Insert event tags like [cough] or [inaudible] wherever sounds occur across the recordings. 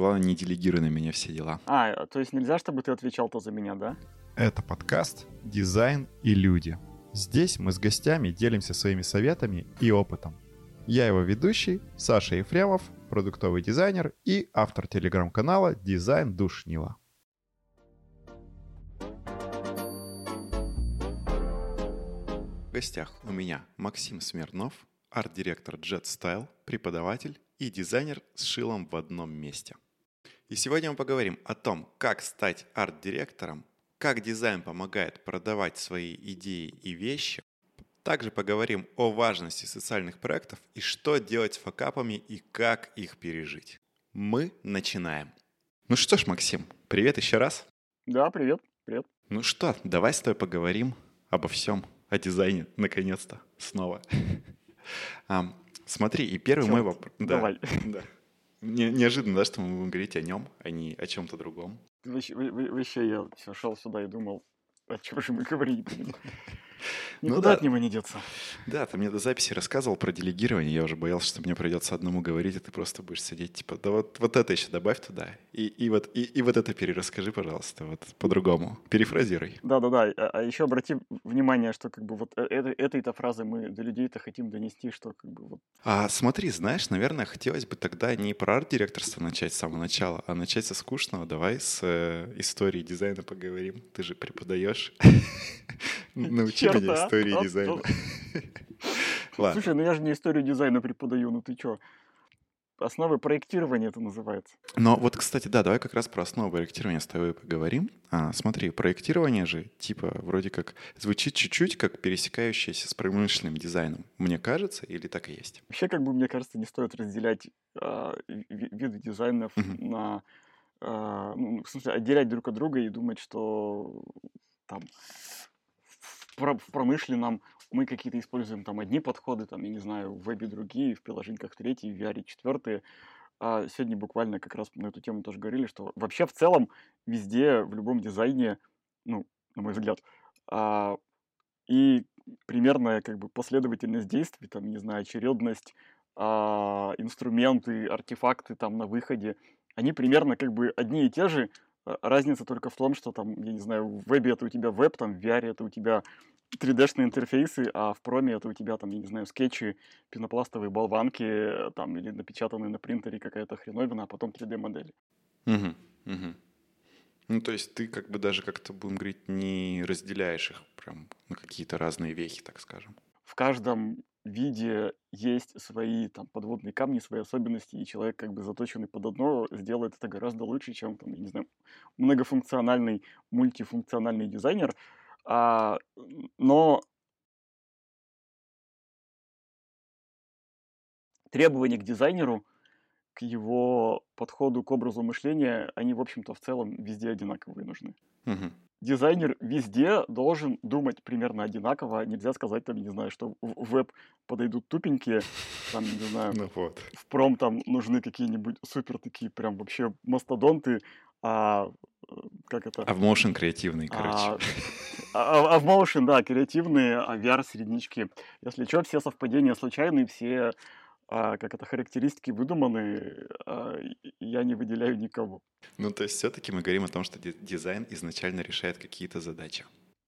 Главное, не делегируй на меня все дела. А, то есть нельзя, чтобы ты отвечал-то за меня, да? Это подкаст «Дизайн и люди». Здесь мы с гостями делимся своими советами и опытом. Я его ведущий, Саша Ефремов, продуктовый дизайнер и автор телеграм-канала «Дизайн Душнила». В гостях у меня Максим Смирнов, арт-директор Jet Style, преподаватель и дизайнер с шилом в одном месте. И сегодня мы поговорим о том, как стать арт-директором, как дизайн помогает продавать свои идеи и вещи. Также поговорим о важности социальных проектов и что делать с факапами и как их пережить. Мы начинаем. Ну что ж, Максим, привет еще раз. Да, привет, привет. Ну что, давай с тобой поговорим обо всем, о дизайне, наконец-то, снова. [laughs] Смотри, и первый мой вопрос. Давай. [laughs] Не, неожиданно, да, что мы будем говорить о нем, а не о чем-то другом. Вообще, вообще я шел сюда и думал, о чем же мы говорим. [laughs] Никуда ну, да. от него не деться. Да, ты мне до записи рассказывал про делегирование. Я уже боялся, что мне придется одному говорить, и ты просто будешь сидеть, типа, да вот, вот это еще добавь туда. И, и, вот, и, и вот это перерасскажи, пожалуйста, вот по-другому. Перефразируй. Да-да-да. А, а еще обрати внимание, что как бы вот э, это, этой-то фразы мы до людей-то хотим донести, что как бы вот... А смотри, знаешь, наверное, хотелось бы тогда не про арт-директорство начать с самого начала, а начать со скучного. Давай с э, истории дизайна поговорим. Ты же преподаешь. [laughs] Научи а? истории дизайна. [laughs] Слушай, ну я же не историю дизайна преподаю, ну ты чё? Основы проектирования это называется. Но вот, кстати, да, давай как раз про основы проектирования с тобой поговорим. А, смотри, проектирование же, типа, вроде как звучит чуть-чуть как пересекающееся с промышленным дизайном. Мне кажется, или так и есть? Вообще, как бы, мне кажется, не стоит разделять э, виды дизайнов uh-huh. на... Э, ну, в смысле, отделять друг от друга и думать, что там в промышленном мы какие-то используем там одни подходы, там, я не знаю, в вебе другие, в приложениях третьи, в VR четвертые. А сегодня буквально как раз на эту тему тоже говорили, что вообще в целом везде, в любом дизайне, ну, на мой взгляд, а, и примерная как бы последовательность действий, там, не знаю, очередность, а, инструменты, артефакты там на выходе, они примерно как бы одни и те же, разница только в том, что там, я не знаю, в вебе это у тебя веб, там в VR это у тебя 3D-шные интерфейсы, а в проме это у тебя там, я не знаю, скетчи, пенопластовые болванки, там, или напечатанные на принтере какая-то хреновина, а потом 3D-модели. Угу, угу. Ну, то есть ты как бы даже как-то, будем говорить, не разделяешь их прям на какие-то разные вехи, так скажем. В каждом виде есть свои там подводные камни, свои особенности, и человек, как бы заточенный под одно, сделает это гораздо лучше, чем, там, я не знаю, многофункциональный, мультифункциональный дизайнер. А, но требования к дизайнеру, к его подходу к образу мышления, они, в общем-то, в целом везде одинаковые нужны. Угу дизайнер везде должен думать примерно одинаково. Нельзя сказать, там, не знаю, что в веб подойдут тупенькие, там, не знаю, ну вот. в пром там нужны какие-нибудь супер такие прям вообще мастодонты, а как это? А в motion креативный, короче. А, а, а в motion, да, креативные, а VR среднички. Если что, все совпадения случайные, все а, как это, характеристики выдуманы, а, я не выделяю никого. Ну, то есть все-таки мы говорим о том, что дизайн изначально решает какие-то задачи.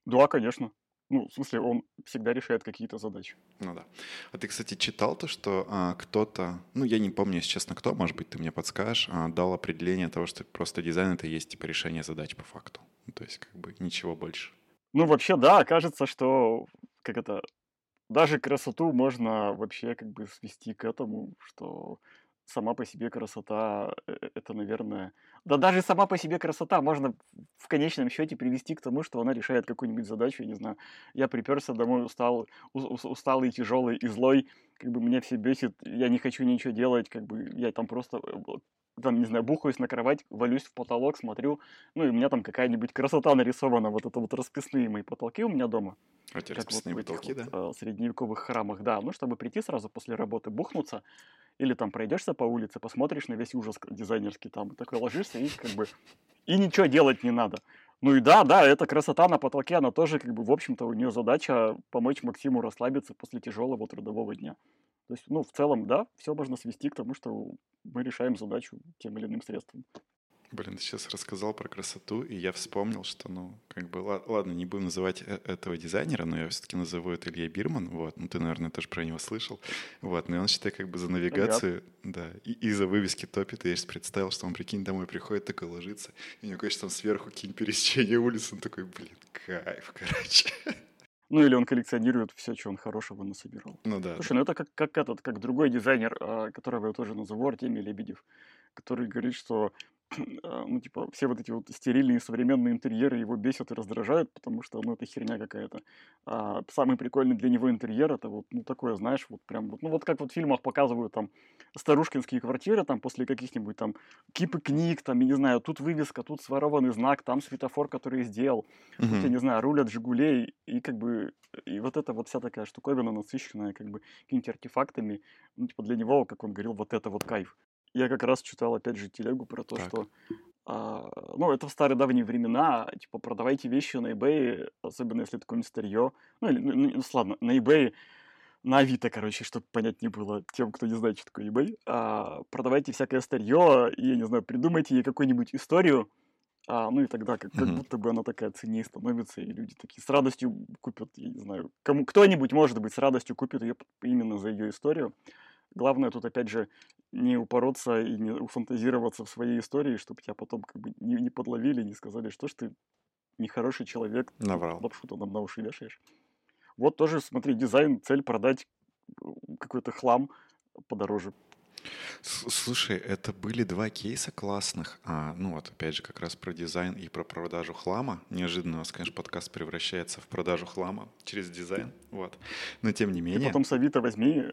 Да, конечно. Ну, в смысле, он всегда решает какие-то задачи. Ну да. А ты, кстати, читал то, что а, кто-то, ну, я не помню, если честно, кто, может быть, ты мне подскажешь, а, дал определение того, что просто дизайн — это есть, типа, решение задач по факту. Ну, то есть, как бы, ничего больше. Ну, вообще, да, кажется, что, как это, даже красоту можно вообще как бы свести к этому, что сама по себе красота э, э, это, наверное... Да даже сама по себе красота можно в конечном счете привести к тому, что она решает какую-нибудь задачу, я не знаю. Я приперся домой устал, усталый, тяжелый и злой, как бы меня все бесит, я не хочу ничего делать, как бы я там просто э, там, не знаю, бухаюсь на кровать, валюсь в потолок, смотрю, ну, и у меня там какая-нибудь красота нарисована, вот это вот расписные мои потолки у меня дома. А эти расписные вот потолки, да? Вот, средневековых храмах, да, ну, чтобы прийти сразу после работы, бухнуться, или там пройдешься по улице, посмотришь на весь ужас дизайнерский там, такой ложишься, и как бы, и ничего делать не надо. Ну и да, да, эта красота на потолке, она тоже, как бы, в общем-то, у нее задача помочь Максиму расслабиться после тяжелого трудового дня. То есть, ну, в целом, да, все можно свести к тому, что мы решаем задачу тем или иным средством. Блин, ты сейчас рассказал про красоту, и я вспомнил, что, ну, как бы, ладно, не будем называть э, этого дизайнера, но я все-таки назову это Илья Бирман, вот, ну, ты, наверное, тоже про него слышал, вот, но он, считай, как бы за навигацию, да, и, и за вывески топит, и я сейчас представил, что он, прикинь, домой приходит, такой ложится, и у него, конечно, там сверху какие-нибудь пересечения улиц, он такой, блин, кайф, [laughs] короче. Ну, или он коллекционирует все, что он хорошего насобирал. Ну да. Слушай, ну это как, как этот, как другой дизайнер, а, которого я тоже назову, Артемий Лебедев, который говорит, что ну, типа, все вот эти вот стерильные современные интерьеры его бесят и раздражают, потому что, ну, это херня какая-то. А самый прикольный для него интерьер это вот, ну, такое, знаешь, вот прям вот, ну, вот как вот в фильмах показывают там старушкинские квартиры, там, после каких-нибудь там кипы книг, там, я не знаю, тут вывеска, тут сворованный знак, там светофор, который сделал, uh-huh. тут, я не знаю, руль от Жигулей, и как бы, и вот эта вот вся такая штуковина насыщенная, как бы, какими-то артефактами, ну, типа, для него, как он говорил, вот это вот кайф. Я как раз читал, опять же, телегу про то, так. что а, ну, это в старые давние времена, типа, продавайте вещи на eBay, особенно если это какое-нибудь старье. Ну, или, ну, ну, ладно, на eBay, на Авито, короче, чтобы понять не было тем, кто не знает, что такое eBay. А, продавайте всякое старье и, я не знаю, придумайте ей какую-нибудь историю, а, ну и тогда как, как будто бы она такая ценнее становится, и люди такие с радостью купят, я не знаю, кому кто-нибудь, может быть, с радостью купит ее именно за ее историю. Главное тут, опять же, не упороться и не уфантазироваться в своей истории, чтобы тебя потом как бы не, не подловили, не сказали, что ж ты нехороший человек, Наврал. лапшу-то нам на уши вешаешь. Вот тоже, смотри, дизайн, цель продать э, какой-то хлам подороже. Слушай, это были два кейса классных. А, ну вот, опять же, как раз про дизайн и про продажу хлама. Неожиданно у нас, конечно, подкаст превращается в продажу хлама через дизайн. Вот. Но тем не менее... И потом с Авито возьми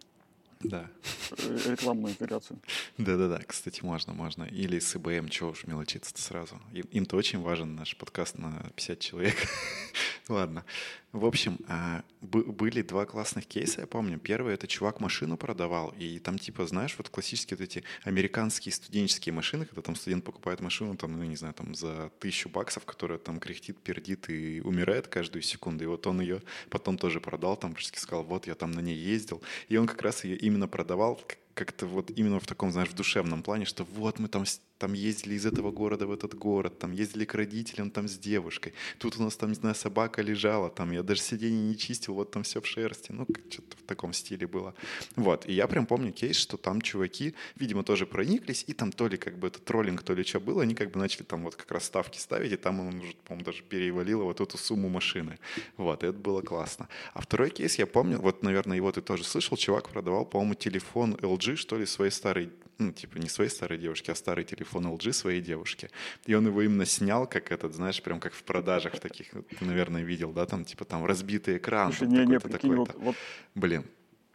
да. Э, рекламную интеграцию. Да-да-да, кстати, можно, можно. Или с ИБМ, чего уж мелочиться-то сразу. Им-то очень важен наш подкаст на 50 человек. [laughs] Ладно. В общем, а, были два классных кейса, я помню. Первый — это чувак машину продавал, и там типа, знаешь, вот классические вот эти американские студенческие машины, когда там студент покупает машину, там, ну, не знаю, там за тысячу баксов, которая там кряхтит, пердит и умирает каждую секунду. И вот он ее потом тоже продал, там, сказал, вот, я там на ней ездил. И он как раз ее именно продавал как-то вот именно в таком, знаешь, в душевном плане, что вот мы там там ездили из этого города в этот город, там ездили к родителям там с девушкой, тут у нас там, не знаю, собака лежала, там я даже сиденье не чистил, вот там все в шерсти, ну, что-то в таком стиле было. Вот, и я прям помню кейс, что там чуваки, видимо, тоже прониклись, и там то ли как бы это троллинг, то ли что было, они как бы начали там вот как раз ставки ставить, и там он уже, по-моему, даже перевалило вот эту сумму машины. Вот, и это было классно. А второй кейс я помню, вот, наверное, его ты тоже слышал, чувак продавал, по-моему, телефон LG, что ли, своей старой ну, типа, не своей старой девушке, а старый телефон LG своей девушке. И он его именно снял, как этот, знаешь, прям как в продажах таких, ты, наверное, видел, да, там, типа, там, разбитый экран. Слушай, не, не, прикинь, вот, вот, Блин,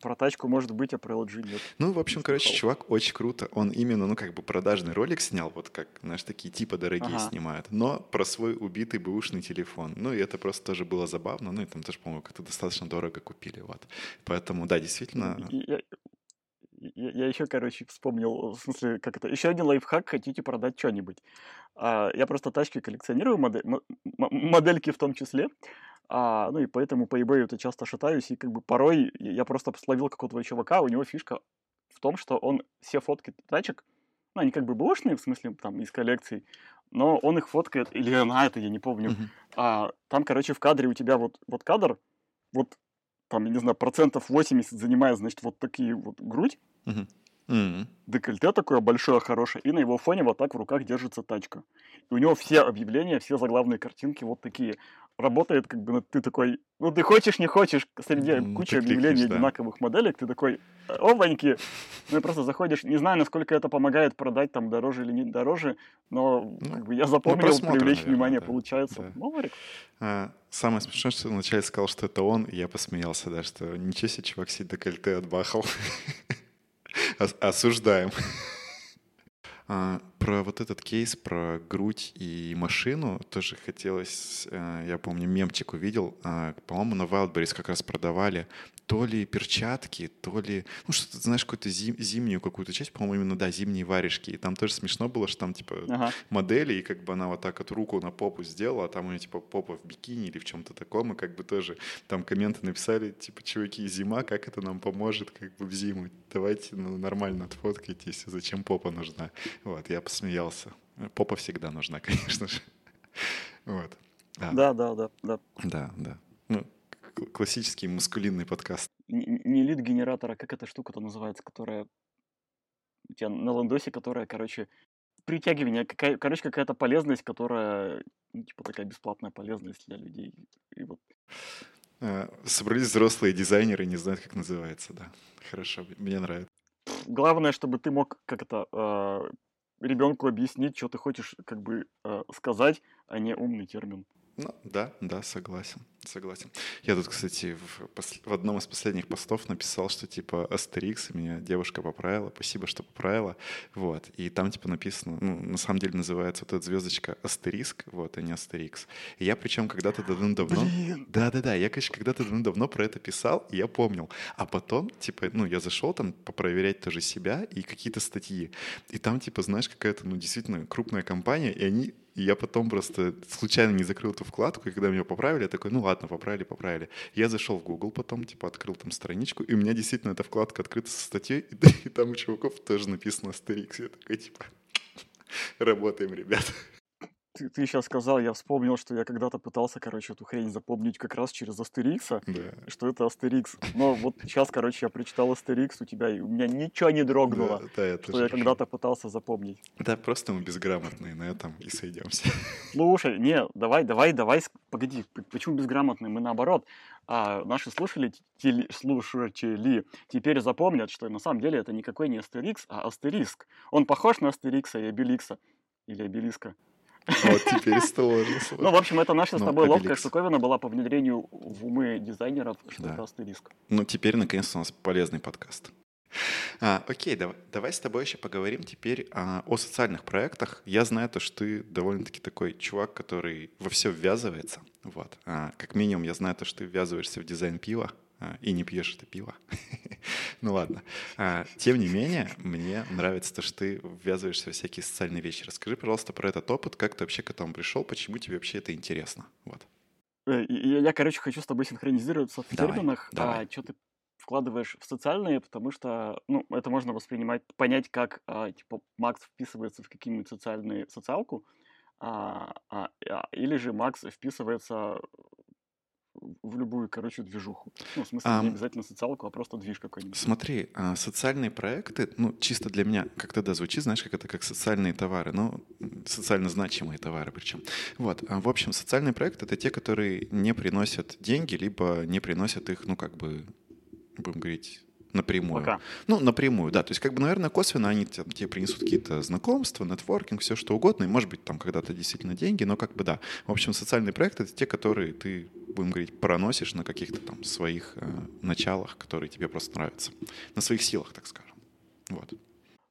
про тачку может быть, а про LG нет. Ну, в общем, короче, чувак очень круто. Он именно, ну, как бы продажный ролик снял, вот как, знаешь, такие типа дорогие ага. снимают, но про свой убитый бэушный телефон. Ну, и это просто тоже было забавно. Ну, и там тоже, по-моему, как-то достаточно дорого купили, вот. Поэтому, да, действительно... Я, я, я еще, короче, вспомнил, в смысле, как это, еще один лайфхак, хотите продать что-нибудь. А, я просто тачки коллекционирую, модель, модельки в том числе, а, ну и поэтому по eBay это часто шатаюсь, и как бы порой я просто словил какого-то чувака, у него фишка в том, что он все фотки тачек, ну, они как бы бэушные, в смысле, там, из коллекций, но он их фоткает, или она это, я не помню. А, там, короче, в кадре у тебя вот, вот кадр, вот там, я не знаю, процентов 80 занимает, значит, вот такие вот грудь, uh-huh. Mm-hmm. Декольте такое большое, хорошее, и на его фоне вот так в руках держится тачка. И у него все объявления, все заглавные картинки вот такие. Работает как бы, ну, ты такой, ну ты хочешь, не хочешь, среди mm, кучи объявлений да. одинаковых моделек, ты такой, опаньки, ну и просто заходишь, не знаю, насколько это помогает продать там дороже или не дороже, но ну, как бы я запомнил, ну, привлечь наверное, внимание да, получается. Да. Маврик. А, самое смешное, что вначале сказал, что это он, и я посмеялся, да, что ничего себе, чувак себе декольте отбахал. [laughs] Осуждаем. [laughs] А, про вот этот кейс, про грудь и машину тоже хотелось, э, я помню, мемчик увидел, э, по-моему, на Wildberries как раз продавали то ли перчатки, то ли, ну что-то, знаешь, какую-то зим, зимнюю какую-то часть, по-моему, именно, да, зимние варежки. И там тоже смешно было, что там, типа, ага. модели, и как бы она вот так вот руку на попу сделала, а там у нее, типа, попа в бикини или в чем-то таком, и как бы тоже там комменты написали, типа, чуваки, зима, как это нам поможет, как бы в зиму? Давайте ну, нормально отфоткайтесь, зачем попа нужна? Вот, я посмеялся. Попа всегда нужна, [laughs] конечно же. Вот. Да, да, да, да. Да, да. да. Ну, классический маскулинный подкаст. Не лид генератора, как эта штука-то называется, которая у тебя на ландосе, которая, короче, притягивание, какая, короче, какая-то полезность, которая, ну, типа, такая бесплатная полезность для людей. И вот. А, собрались взрослые дизайнеры, не знают, как называется, да. Хорошо, мне нравится. Главное, чтобы ты мог как это э, ребенку объяснить, что ты хочешь как бы э, сказать, а не умный термин. Ну, да, да, согласен, согласен. Я тут, кстати, в, пос... в одном из последних постов написал, что типа Астерикс, и меня девушка поправила, спасибо, что поправила, вот. И там типа написано, ну, на самом деле называется вот эта звездочка Астериск, вот, а не Астерикс. И я причем когда-то давно... Да-да-да, я, конечно, когда-то давно про это писал, и я помнил. А потом, типа, ну, я зашел там попроверять тоже себя и какие-то статьи. И там, типа, знаешь, какая-то, ну, действительно крупная компания, и они и я потом просто случайно не закрыл эту вкладку, и когда меня поправили, я такой, ну ладно, поправили, поправили. Я зашел в Google потом, типа, открыл там страничку, и у меня действительно эта вкладка открыта со статьей, и, [laughs] и там у чуваков тоже написано Астерикс. Я такой, типа, работаем, ребят ты, ты сейчас сказал, я вспомнил, что я когда-то пытался, короче, эту хрень запомнить как раз через Астерикса, да. что это Астерикс. Но вот сейчас, короче, я прочитал Астерикс у тебя, и у меня ничего не дрогнуло, да, да, что я когда-то пытался запомнить. Да, просто мы безграмотные на этом и сойдемся. [laughs] Слушай, не, давай, давай, давай, погоди, почему безграмотные? Мы наоборот, а наши слушатели, слушатели теперь запомнят, что на самом деле это никакой не Астерикс, а Астериск. Он похож на Астерикса и Обеликса. Или Обелиска. Вот теперь сложно. Ну, в общем, это наша с ну, тобой ловкая штуковина была по внедрению в умы дизайнеров, что это астериск. Ну, теперь, наконец-то, у нас полезный подкаст. А, окей, давай, давай с тобой еще поговорим теперь а, о социальных проектах. Я знаю то, что ты довольно-таки такой чувак, который во все ввязывается. Вот. А, как минимум, я знаю то, что ты ввязываешься в дизайн пива. А, и не пьешь это пиво. [laughs] ну ладно. А, тем не менее, мне нравится то, что ты ввязываешься в всякие социальные вещи. Расскажи, пожалуйста, про этот опыт, как ты вообще к этому пришел, почему тебе вообще это интересно. Вот. Э, я, я короче, хочу с тобой синхронизироваться в давай, терминах, давай. а что ты вкладываешь в социальные, потому что, ну, это можно воспринимать, понять, как, а, типа, Макс вписывается в какие-нибудь социальные социалку, а, а, а, или же Макс вписывается в любую, короче, движуху. Ну, в смысле, а, не обязательно социалку, а просто движ какой-нибудь. Смотри, а, социальные проекты, ну, чисто для меня, как тогда звучит, знаешь, как это, как социальные товары, ну, социально значимые товары причем. Вот, а, в общем, социальные проекты — это те, которые не приносят деньги, либо не приносят их, ну, как бы, будем говорить, напрямую. Пока. Ну, напрямую, да. То есть, как бы, наверное, косвенно они тебе, тебе принесут какие-то знакомства, нетворкинг, все что угодно, и, может быть, там когда-то действительно деньги, но как бы, да. В общем, социальные проекты — это те, которые ты, будем говорить, проносишь на каких-то там своих э, началах, которые тебе просто нравятся. На своих силах, так скажем. Вот.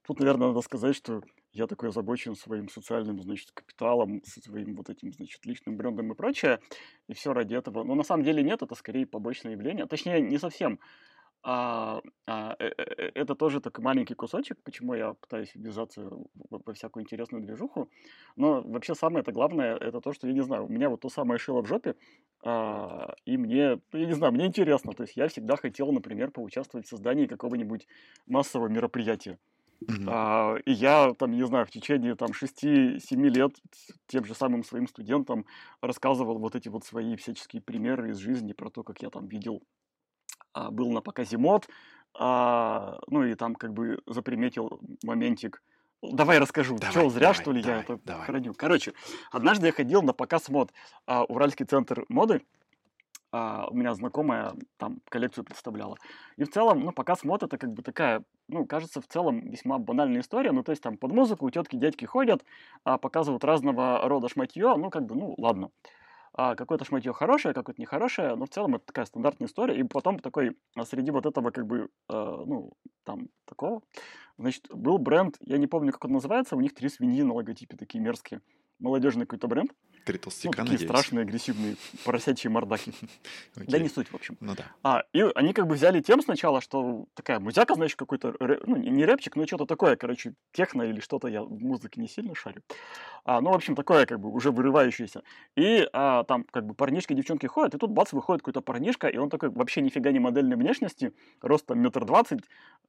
Тут, наверное, надо сказать, что я такой озабочен своим социальным, значит, капиталом, своим вот этим, значит, личным брендом и прочее, и все ради этого. Но на самом деле нет, это скорее побочное явление. Точнее, не совсем. А, а, э, э, это тоже такой маленький кусочек, почему я пытаюсь ввязаться во всякую интересную движуху. Но вообще самое это главное, это то, что, я не знаю, у меня вот то самое шило в жопе, а, и мне, ну, я не знаю, мне интересно. То есть я всегда хотел, например, поучаствовать в создании какого-нибудь массового мероприятия. Mm-hmm. А, и я, там, не знаю, в течение там 6-7 лет тем же самым своим студентам рассказывал вот эти вот свои всяческие примеры из жизни про то, как я там видел был на показе мод, а, ну и там как бы заприметил моментик. Давай расскажу, давай, что зря давай, что ли давай, я это давай. храню. Короче, однажды я ходил на показ мод, а, Уральский центр моды, а, у меня знакомая там коллекцию представляла. И в целом, ну, показ мод это как бы такая, ну, кажется, в целом весьма банальная история. Ну, то есть там под музыку тетки, дядьки ходят, а, показывают разного рода шматье, ну, как бы, ну, ладно. а, какое-то шматье хорошее, какое-то нехорошее, но в целом это такая стандартная история. И потом такой, а, среди вот этого как бы, э, ну, там, такого, значит, был бренд, я не помню, как он называется, у них три свиньи на логотипе такие мерзкие. Молодежный какой-то бренд. Три толстяка, ну, такие надеюсь. страшные, агрессивные, поросячьи мордаки. [laughs] Да Окей. не суть, в общем. Ну да. А, и они как бы взяли тем сначала, что такая музяка, значит, какой-то, ну, не рэпчик, но что-то такое, короче, техно или что-то, я в музыке не сильно шарю. А, ну, в общем, такое, как бы, уже вырывающееся. И а, там, как бы, парнишки, девчонки ходят, и тут, бац, выходит какой-то парнишка, и он такой вообще нифига не модельной внешности, ростом метр двадцать,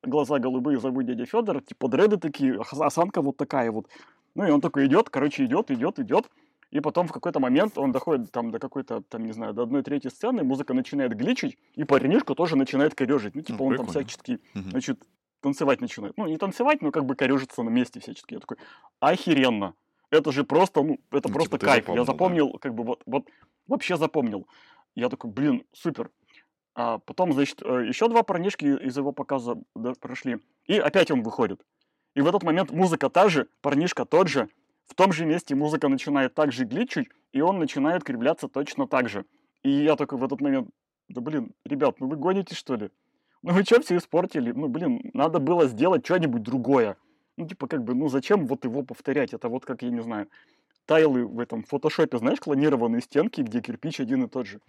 глаза голубые, зовут дядя Федор, типа дреды такие, ос- осанка вот такая вот. Ну, и он такой идет, короче, идет, идет, идет, и потом в какой-то момент он доходит там до какой-то, там, не знаю, до одной трети сцены, музыка начинает гличить, и парнишка тоже начинает корежить. Ну, типа, Ну, он там всячески, Мгм. значит, танцевать начинает. Ну, не танцевать, но как бы корежится на месте всячески. Я такой, охеренно. Это же просто, ну, это Ну, просто типа, кайф. запомнил, Я да. запомнил, как бы, вот, вот, вообще запомнил. Я такой, блин, супер. А потом, значит, еще два парнишки из его показа да, прошли. И опять он выходит. И в этот момент музыка та же, парнишка тот же. В том же месте музыка начинает так же гличить, и он начинает кривляться точно так же. И я такой в этот момент, да блин, ребят, ну вы гоните что ли? Ну вы что все испортили? Ну блин, надо было сделать что-нибудь другое. Ну типа как бы, ну зачем вот его повторять? Это вот как, я не знаю, тайлы в этом фотошопе, знаешь, клонированные стенки, где кирпич один и тот же.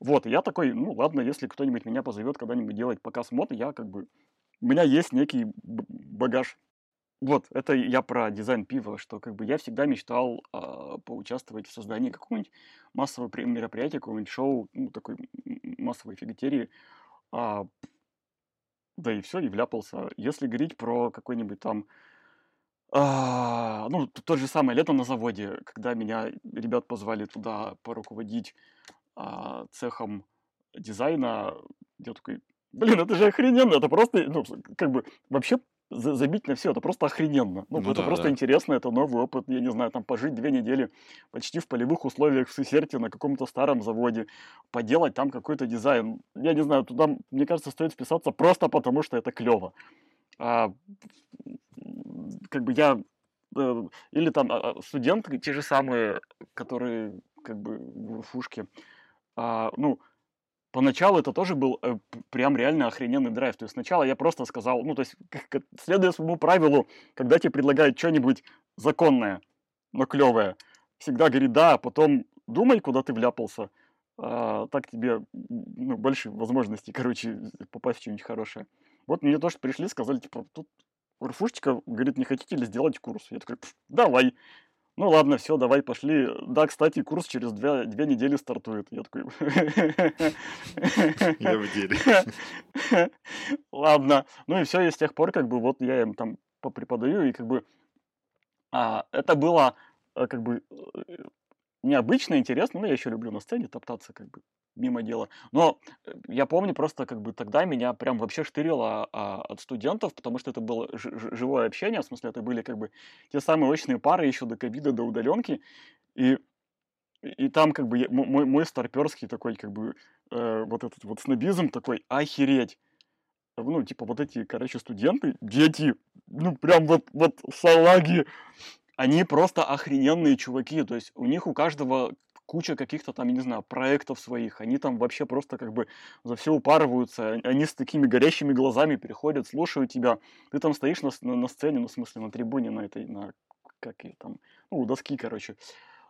Вот, я такой, ну ладно, если кто-нибудь меня позовет когда-нибудь делать показ мод, я как бы, у меня есть некий багаж. Вот, это я про дизайн пива, что как бы я всегда мечтал а, поучаствовать в создании какого-нибудь массового при- мероприятия, какого-нибудь шоу, ну, такой массовой фигатерии. А, да и все, и вляпался. Если говорить про какой-нибудь там а, ну, тот же самый лето на заводе, когда меня ребят позвали туда поруководить а, цехом дизайна, я такой, блин, это же охрененно, это просто, ну, как бы, вообще забить на все, это просто охрененно. Ну, Ну это да, просто да. интересно, это новый опыт, я не знаю, там пожить две недели почти в полевых условиях в Сесерте на каком-то старом заводе, поделать там какой-то дизайн. Я не знаю, туда, мне кажется, стоит вписаться просто потому, что это клево. А, как бы я э, или там а, а, студенты, те же самые, которые как бы в УРФУшке, а, ну, поначалу это тоже был э, прям реально охрененный драйв. То есть сначала я просто сказал, ну, то есть, как- следуя своему правилу, когда тебе предлагают что-нибудь законное, но клевое, всегда говори да, а потом думай, куда ты вляпался. А, так тебе ну, больше возможностей, короче, попасть в что-нибудь хорошее. Вот мне тоже пришли, сказали, типа, тут РФУшечка, говорит, не хотите ли сделать курс? Я такой, «Пф, давай. Ну ладно, все, давай, пошли. Да, кстати, курс через две, две недели стартует. Я такой... [laughs] Я в деле. [laughs] Ладно. Ну и все, и с тех пор, как бы, вот я им там попреподаю, и как бы а, это было э, как бы э, необычно, интересно. Ну, я еще люблю на сцене топтаться, как бы, мимо дела. Но э, я помню просто, как бы, тогда меня прям вообще штырило а, от студентов, потому что это было живое общение, в смысле, это были, как бы, те самые очные пары еще до ковида, до удаленки. И и там как бы я- мо- мой, мой старперский такой как бы э, вот этот вот снобизм такой охереть. Ну, типа вот эти, короче, студенты, дети, ну прям вот, вот салаги, они просто охрененные чуваки. То есть у них у каждого куча каких-то там, я не знаю, проектов своих. Они там вообще просто как бы за все упарываются. Они с такими горящими глазами переходят, слушают тебя. Ты там стоишь на, на, на сцене, ну, в смысле, на трибуне, на этой, на, как ее там, ну, доски, короче.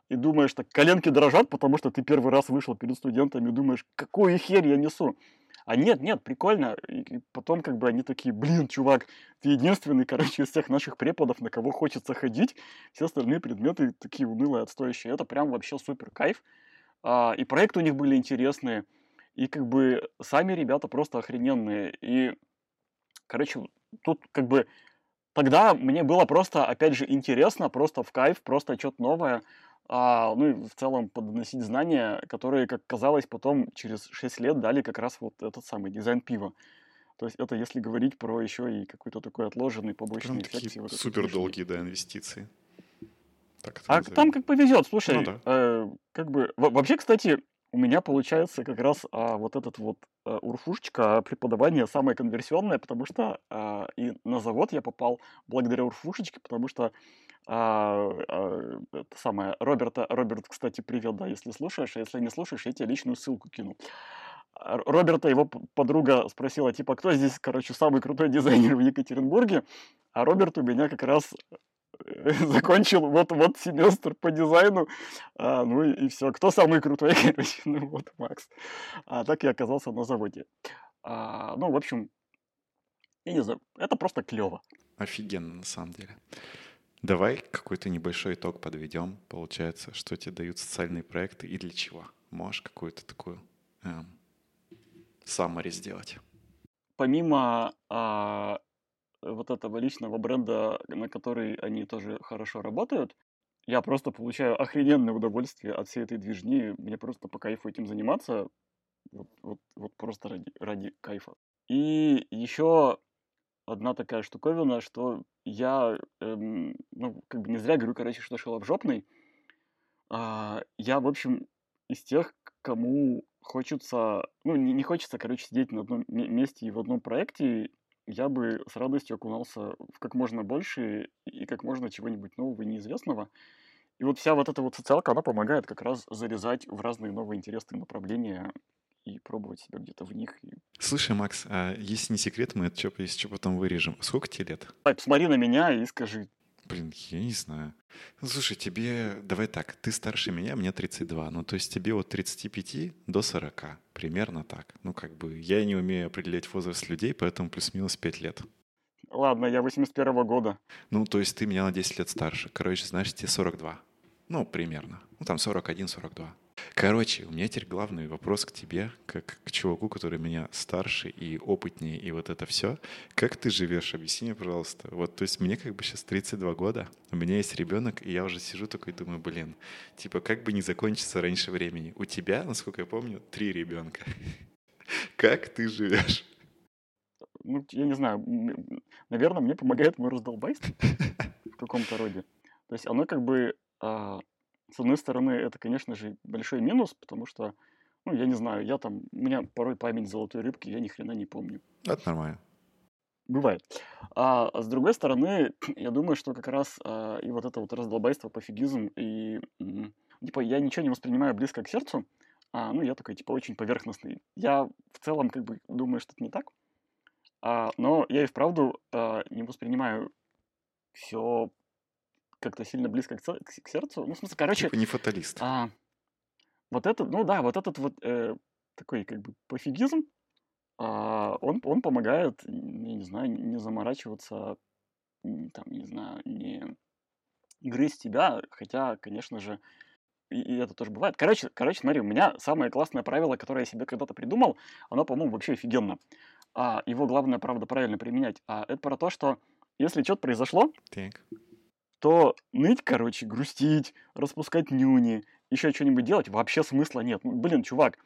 И думаешь, так коленки дрожат, потому что ты первый раз вышел перед студентами, думаешь, какую херь я несу. А нет, нет, прикольно. И, потом как бы они такие, блин, чувак, ты единственный, короче, из всех наших преподов, на кого хочется ходить. Все остальные предметы такие унылые, отстоящие. Это прям вообще супер кайф. А, и проекты у них были интересные. И как бы сами ребята просто охрененные. И, короче, тут как бы тогда мне было просто, опять же, интересно, просто в кайф, просто что-то новое. А, ну и в целом подносить знания, которые, как казалось, потом через 6 лет дали как раз вот этот самый дизайн пива. То есть это если говорить про еще и какой-то такой отложенный побочный Прям эффект. этого супер долгие, да, инвестиции. Так А назовем. там как повезет, слушай, Ну да. э, как бы во- вообще, кстати, у меня получается как раз а, вот этот вот урфушечка преподавание самое конверсионное, потому что а, и на завод я попал благодаря урфушечке, потому что а, а, это самое Роберта, Роберт, кстати, привет, да, если слушаешь, а если не слушаешь, я тебе личную ссылку кину. А, Роберта его подруга спросила, типа, кто здесь, короче, самый крутой дизайнер в Екатеринбурге, а Роберт у меня как раз [laughs] закончил вот-вот семестр по дизайну, а, ну и, и все. Кто самый крутой, [laughs] короче, ну вот Макс. А так я оказался на заводе. А, ну, в общем, я не знаю, это просто клево. Офигенно, на самом деле. Давай какой-то небольшой итог подведем. Получается, что тебе дают социальные проекты и для чего? Можешь какую-то такую эм, summary сделать? Помимо а, вот этого личного бренда, на который они тоже хорошо работают, я просто получаю охрененное удовольствие от всей этой движни. Мне просто по кайфу этим заниматься. Вот, вот, вот просто ради, ради кайфа. И еще одна такая штуковина, что я, эм, ну, как бы не зря говорю, короче, что шелобжопный. А, я, в общем, из тех, кому хочется, ну, не, не хочется, короче, сидеть на одном месте и в одном проекте я бы с радостью окунался в как можно больше и как можно чего-нибудь нового и неизвестного. И вот вся вот эта вот социалка, она помогает как раз залезать в разные новые интересные направления и пробовать себя где-то в них. Слушай, Макс, а если не секрет, мы это что, если что, потом вырежем. Сколько тебе лет? Ай, посмотри на меня и скажи, Блин, я не знаю. Ну, слушай, тебе, давай так, ты старше меня, мне 32. Ну, то есть тебе от 35 до 40. Примерно так. Ну, как бы, я не умею определять возраст людей, поэтому плюс-минус 5 лет. Ладно, я 81 -го года. Ну, то есть ты меня на 10 лет старше. Короче, значит, тебе 42. Ну, примерно. Ну, там 41-42. Короче, у меня теперь главный вопрос к тебе, как к чуваку, который меня старше и опытнее, и вот это все. Как ты живешь? Объясни мне, пожалуйста. Вот, то есть мне как бы сейчас 32 года, у меня есть ребенок, и я уже сижу такой думаю, блин, типа, как бы не закончиться раньше времени. У тебя, насколько я помню, три ребенка. [laughs] Как ты живешь? Ну, я не знаю, наверное, мне помогает мой раздолбайство в каком-то роде. То есть оно как бы а, с одной стороны, это, конечно же, большой минус, потому что, ну, я не знаю, я там, у меня порой память золотой рыбки, я ни хрена не помню. Это нормально. Бывает. А, а с другой стороны, [clears throat] я думаю, что как раз а, и вот это вот раздолбайство, пофигизм, и типа я ничего не воспринимаю близко к сердцу, а, ну, я такой, типа, очень поверхностный. Я в целом, как бы, думаю, что это не так, а, но я и вправду а, не воспринимаю все как-то сильно близко к, к, сердцу. Ну, в смысле, короче... Типа не фаталист. А, вот этот, ну да, вот этот вот э, такой как бы пофигизм, а, он, он помогает, я не знаю, не заморачиваться, там, не знаю, не грызть тебя, хотя, конечно же, и, и это тоже бывает. Короче, короче, смотри, у меня самое классное правило, которое я себе когда-то придумал, оно, по-моему, вообще офигенно. А, его главное, правда, правильно применять. А, это про то, что если что-то произошло, так то ныть, короче, грустить, распускать нюни, еще что-нибудь делать вообще смысла нет. Ну, блин, чувак,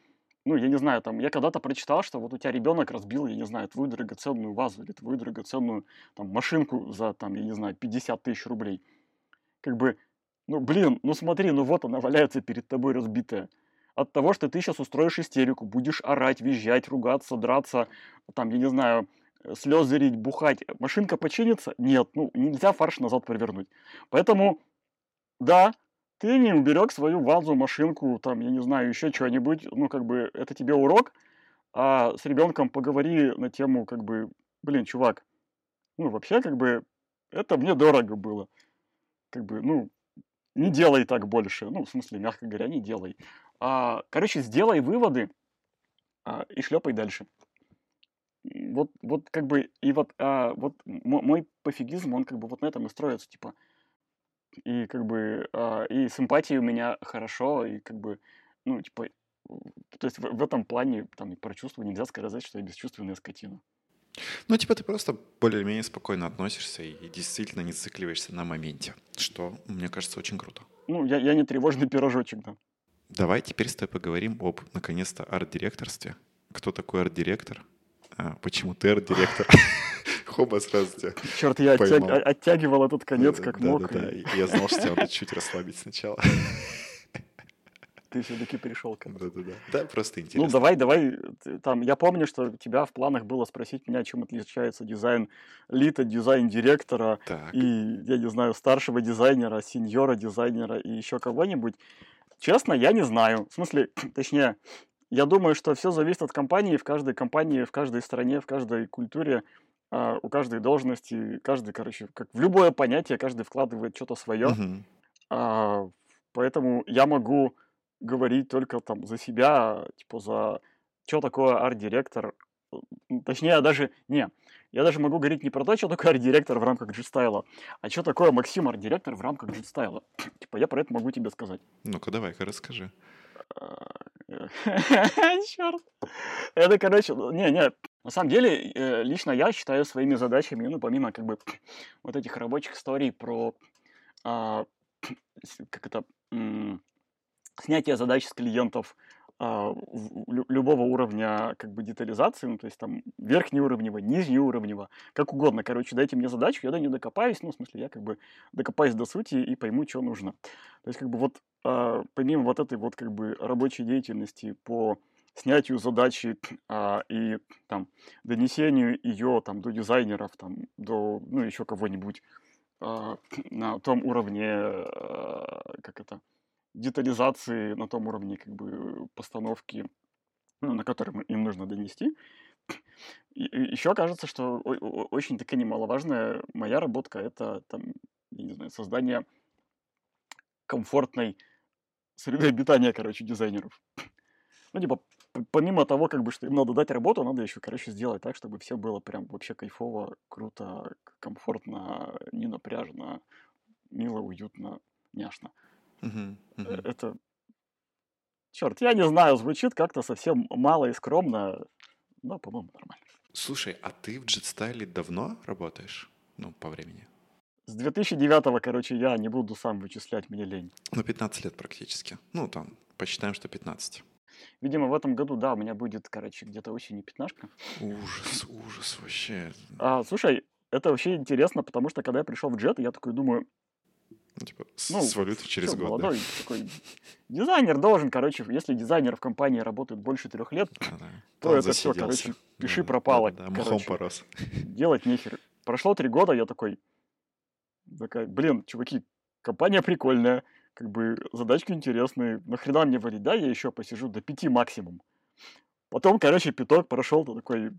ну, я не знаю, там, я когда-то прочитал, что вот у тебя ребенок разбил, я не знаю, твою драгоценную вазу или твою драгоценную, там, машинку за, там, я не знаю, 50 тысяч рублей. Как бы, ну, блин, ну смотри, ну вот она валяется перед тобой разбитая. От того, что ты сейчас устроишь истерику, будешь орать, визжать, ругаться, драться, там, я не знаю, слезы рить, бухать, машинка починится? Нет, ну нельзя фарш назад провернуть. Поэтому, да, ты не уберег свою вазу, машинку, там, я не знаю, еще что-нибудь, ну, как бы, это тебе урок, а с ребенком поговори на тему, как бы, блин, чувак, ну, вообще, как бы, это мне дорого было. Как бы, ну, не делай так больше. Ну, в смысле, мягко говоря, не делай. А, короче, сделай выводы а, и шлепай дальше вот, вот как бы, и вот, а, вот мой пофигизм, он как бы вот на этом и строится, типа, и как бы, а, и с эмпатией у меня хорошо, и как бы, ну, типа, то есть в, в этом плане, там, и про чувства нельзя сказать, что я бесчувственная скотина. Ну, типа, ты просто более-менее спокойно относишься и действительно не зацикливаешься на моменте, что, мне кажется, очень круто. Ну, я, я не тревожный [laughs] пирожочек, да. Давай теперь с тобой поговорим об, наконец-то, арт-директорстве. Кто такой арт-директор? А, почему ты арт-директор? Хоба [laughs] сразу тебя Черт, я оттяг... оттягивал этот конец как да, мог. Да, да, я знал, что тебя надо чуть расслабить сначала. [laughs] ты все-таки пришел к этому. Да-да-да. Да, просто интересно. Ну, давай, давай. Там, я помню, что у тебя в планах было спросить меня, чем отличается дизайн лита, дизайн директора и, я не знаю, старшего дизайнера, сеньора дизайнера и еще кого-нибудь. Честно, я не знаю. В смысле, [clears throat] точнее, я думаю, что все зависит от компании. В каждой компании, в каждой стране, в каждой культуре, а, у каждой должности, каждый, короче, как в любое понятие, каждый вкладывает что-то свое. Угу. А, поэтому я могу говорить только там за себя, типа за что такое арт-директор. Точнее, даже не. Я даже могу говорить не про то, что такое арт-директор в рамках JetStyle а, а что такое Максим арт-директор в рамках JetStyle а. Типа я про это могу тебе сказать. Ну-ка, давай-ка расскажи. [laughs] Черт. Это, короче, не, не, на самом деле, э, лично я считаю своими задачами, ну, помимо как бы вот этих рабочих историй про а, как это снятие задач с клиентов а, любого уровня как бы детализации, ну, то есть там верхнеуровнево, нижнеуровнево, как угодно. Короче, дайте мне задачу, я до нее докопаюсь, ну, в смысле, я как бы докопаюсь до сути и пойму, что нужно. То есть как бы вот а, помимо вот этой вот как бы рабочей деятельности по снятию задачи [clears throat] а, и там донесению ее там до дизайнеров, там до ну еще кого-нибудь а, [clears throat] на том уровне, а, как это, детализации, на том уровне как бы постановки, ну, на котором им нужно донести. И, еще кажется, что очень такая немаловажная моя работа это там, я не знаю, создание комфортной среды обитания, короче, дизайнеров. Ну, типа, помимо того, как бы, что им надо дать работу, надо еще, короче, сделать так, чтобы все было прям вообще кайфово, круто, комфортно, не напряжно, мило, уютно, няшно. Uh-huh, uh-huh. Это, черт, я не знаю, звучит как-то совсем мало и скромно, но, по-моему, нормально. Слушай, а ты в джетстайле давно работаешь? Ну, по времени. С 2009-го, короче, я не буду сам вычислять, мне лень. Ну, 15 лет практически. Ну, там, посчитаем, что 15. Видимо, в этом году, да, у меня будет, короче, где-то осенью пятнашка. Ужас, ужас вообще. А, слушай, это вообще интересно, потому что когда я пришел в джет, я такой думаю, ну, типа, ну, с валютой через год, молодой, да? такой дизайнер должен, короче, если дизайнер в компании работает больше трех лет, да, да. то Он это все, короче, пиши да, пропало. Да, да, махом порос. Делать нехер. Прошло три года, я такой, такая, блин, чуваки, компания прикольная, как бы задачки интересные, нахрена мне варить, да, я еще посижу до пяти максимум. Потом, короче, пяток прошел, то такой,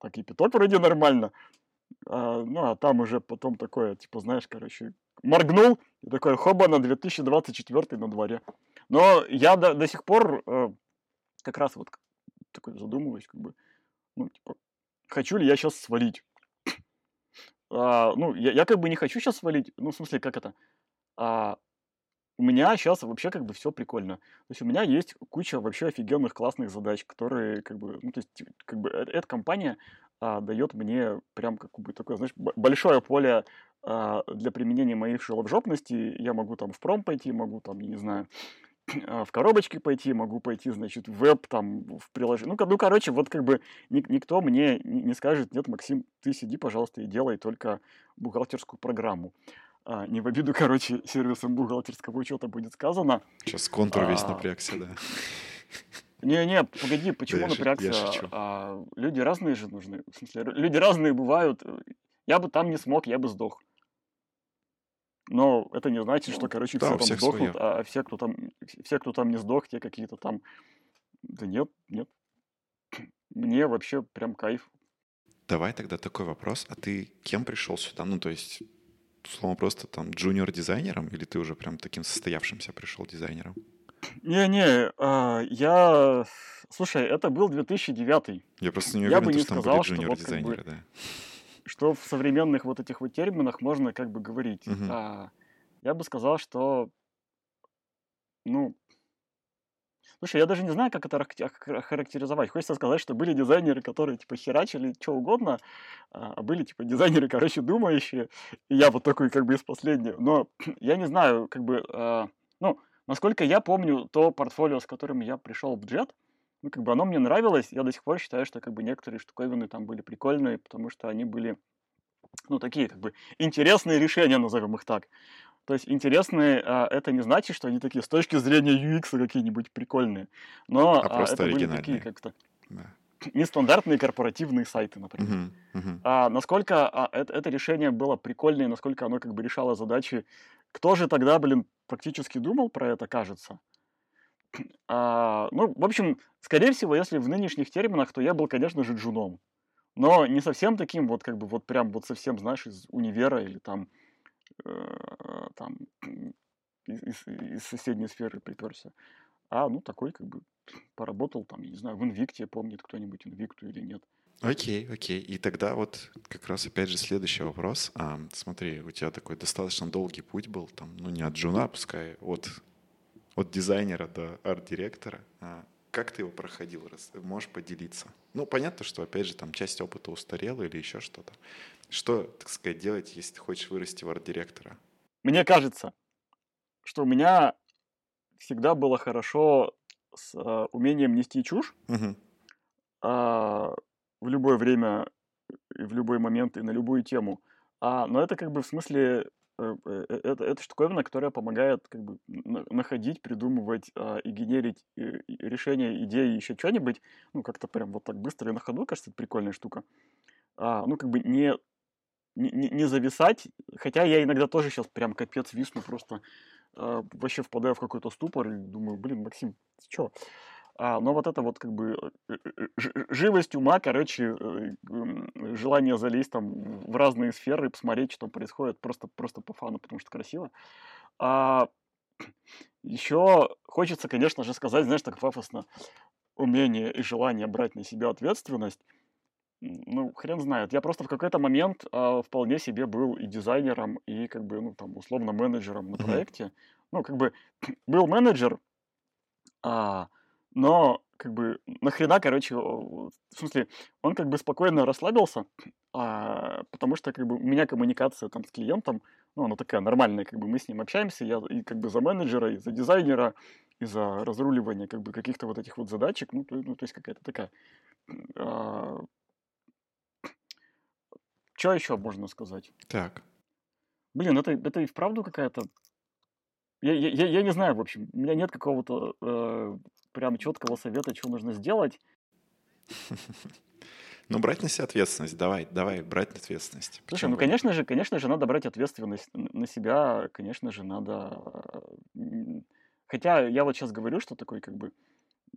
так и пяток вроде нормально. А, ну, а там уже потом такое, типа, знаешь, короче, моргнул, и такой, хоба, на 2024 на дворе. Но я до, до сих пор э, как раз вот такой задумываюсь, как бы, ну, типа, хочу ли я сейчас свалить? А, ну, я, я как бы не хочу сейчас свалить, ну, в смысле, как это? А, у меня сейчас вообще как бы все прикольно. То есть у меня есть куча вообще офигенных классных задач, которые как бы, ну, то есть как бы э, эта компания а, дает мне прям как бы такое, знаешь, большое поле а, для применения моих шеловжопностей. Я могу там в пром пойти, могу там, не знаю, в коробочке пойти, могу пойти, значит, в веб, там, в приложение. Ну, ну короче, вот как бы ник- никто мне не скажет, нет, Максим, ты сиди, пожалуйста, и делай только бухгалтерскую программу а, не в обиду, [laughs] короче, сервисом бухгалтерского учета будет сказано. Сейчас контур а, весь напрягся, да. [laughs] Не-не, погоди, почему да, напрягся? Я а, люди разные же нужны. В смысле, люди разные бывают. Я бы там не смог, я бы сдох. Но это не значит, что, короче, да, все там сдохнут, свое. а все, кто там, все, кто там не сдох, те какие-то там... Да нет, нет. Мне вообще прям кайф. Давай тогда такой вопрос. А ты кем пришел сюда? Ну, то есть условно, просто там джуниор-дизайнером, или ты уже прям таким состоявшимся пришел дизайнером? Не-не, а, я... Слушай, это был 2009. Я просто не уверен, я бы не что сказал, там были джуниор-дизайнеры, вот как бы, да. Что в современных вот этих вот терминах можно как бы говорить. Угу. А, я бы сказал, что, ну, Слушай, я даже не знаю, как это характеризовать. Хочется сказать, что были дизайнеры, которые, типа, херачили что угодно, а, а были, типа, дизайнеры, короче, думающие. И я вот такой, как бы, из последнего. Но [clears throat] я не знаю, как бы, э, ну, насколько я помню то портфолио, с которым я пришел в Jet, ну, как бы оно мне нравилось. Я до сих пор считаю, что, как бы, некоторые штуковины там были прикольные, потому что они были, ну, такие, как бы, интересные решения, назовем их так. То есть интересные, а, это не значит, что они такие с точки зрения UX какие-нибудь прикольные. Но А а, это были такие как-то Да. [clears throat] нестандартные корпоративные сайты, например. Мгм, мгм. А насколько а, это, это решение было прикольное, насколько оно как бы решало задачи, кто же тогда, блин, практически думал про это, кажется. А, ну, в общем, скорее всего, если в нынешних терминах, то я был, конечно же, джуном. Но не совсем таким, вот как бы вот прям вот совсем, знаешь, из универа или там, э, там из, из- соседней сферы приперся. А, ну, такой как бы поработал там, не знаю, в Инвикте, помнит кто-нибудь Инвикту или нет. Окей, окей. И тогда вот как раз опять же следующий вопрос. А, смотри, у тебя такой достаточно долгий путь был, там, ну не от джуна, пускай, от, от дизайнера до арт-директора. А, как ты его проходил? Можешь поделиться? Ну, понятно, что, опять же, там часть опыта устарела или еще что-то. Что, так сказать, делать, если ты хочешь вырасти в арт-директора? Мне кажется, что у меня всегда было хорошо с а, умением нести чушь Мгм. а, в любое время, и в любой момент и на любую тему. А, но это как бы в смысле э, э, э, это, это штуковина, которая помогает как бы на- находить, придумывать а, и генерить э, и решения, идеи, еще что-нибудь. Ну, как-то прям вот так быстро и на ходу, кажется, это прикольная штука. А, ну, как бы не, не, не зависать, хотя я иногда тоже сейчас прям капец висну, просто а, вообще впадаю в какой-то ступор и думаю, блин, Максим, ты чё? А, но вот это вот как бы э, э, живость ума, короче, э, желание залезть там в разные сферы, посмотреть, что там происходит, просто, просто по фану, потому что красиво. А [clears throat] еще хочется, конечно же, сказать, знаешь, так пафосно, умение и желание брать на себя ответственность. Ну, хрен знает. Я просто в какой-то момент а, вполне себе был и дизайнером, и как бы, ну, там, условно, менеджером на проекте. Ну, как бы [clears throat] был менеджер, а, но как бы нахрена, короче, в смысле, он как бы спокойно расслабился, а, потому что как бы у меня коммуникация там с клиентом, ну, она такая нормальная, как бы мы с ним общаемся, я и как бы за менеджера, и за дизайнера, и за разруливание как бы каких-то вот этих вот задачек, ну, то, ну, то есть какая-то такая. что еще можно сказать? Так. Блин, это, это и вправду какая-то... Я, я, я не знаю, в общем, у меня нет какого-то э, прям четкого совета, что нужно сделать. [laughs] Ну, брать на себя ответственность. Давай, давай, брать ответственность. Слушай, ну, конечно же, конечно же, надо брать ответственность на себя, конечно же, надо... Хотя я вот сейчас говорю, что такой как бы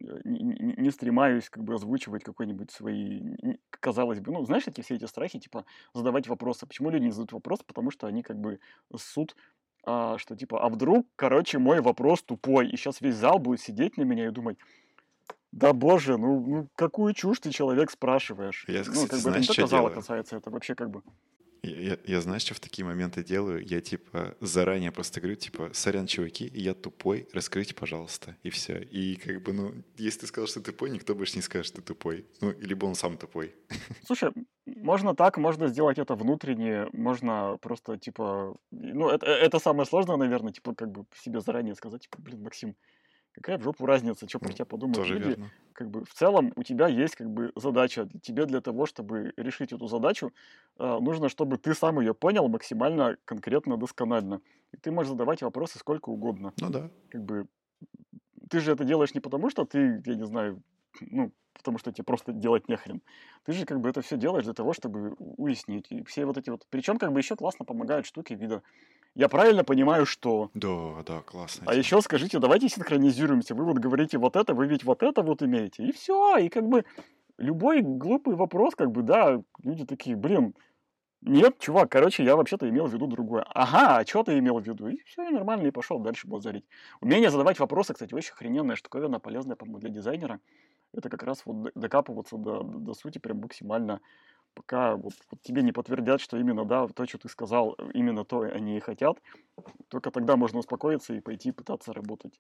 э, не, стремаюсь как бы озвучивать какой-нибудь свои, казалось бы, ну, знаешь, эти все эти страхи, типа, задавать вопросы. Почему люди не задают вопрос? Потому что они как бы суд, а, что типа, а вдруг, короче, мой вопрос тупой, и сейчас весь зал будет сидеть на меня и думать, да боже, ну, ну какую чушь ты человек спрашиваешь? Я, ну, кстати, как бы это знаешь, только зала делаю? касается, это вообще как бы... Я, я- знаешь, что в такие моменты делаю? Я типа заранее просто говорю, типа, сорян, чуваки, я тупой, раскройте, пожалуйста, и все. И как бы, ну, если ты сказал, что ты тупой, никто больше не скажет, что ты тупой. Ну, либо он сам тупой. [laughs] Слушай, можно так, можно сделать это внутренне, можно просто, типа, ну, это, это самое сложное, наверное, типа, как бы себе заранее сказать, типа, блин, Максим, какая в жопу разница, что про тебя подумают Тоже люди. верно. Как бы в целом у тебя есть, как бы, задача. Тебе для того, чтобы решить эту задачу, э, нужно, чтобы ты сам ее понял максимально конкретно, досконально. И ты можешь задавать вопросы сколько угодно. Ну да. Как бы ты же это делаешь не потому, что ты, я не знаю, ну, потому что тебе просто делать нехрен. Ты же как бы это все делаешь для того, чтобы уяснить. И все вот эти вот... Причем как бы еще классно помогают штуки вида. Я правильно понимаю, что... Да, да, классно. А еще скажите, давайте синхронизируемся. Вы вот говорите вот это, вы ведь вот это вот имеете. И все. И как бы любой глупый вопрос, как бы, да, люди такие, блин, нет, чувак, короче, я вообще-то имел в виду другое. Ага, а что ты имел в виду? И все, и нормально, и пошел дальше базарить. Умение задавать вопросы, кстати, очень охрененная штуковина, полезная, по-моему, для дизайнера. Это как раз вот докапываться до, до, сути прям максимально, пока вот, вот тебе не подтвердят, что именно, да, то, что ты сказал, именно то они и хотят. Только тогда можно успокоиться и пойти пытаться работать.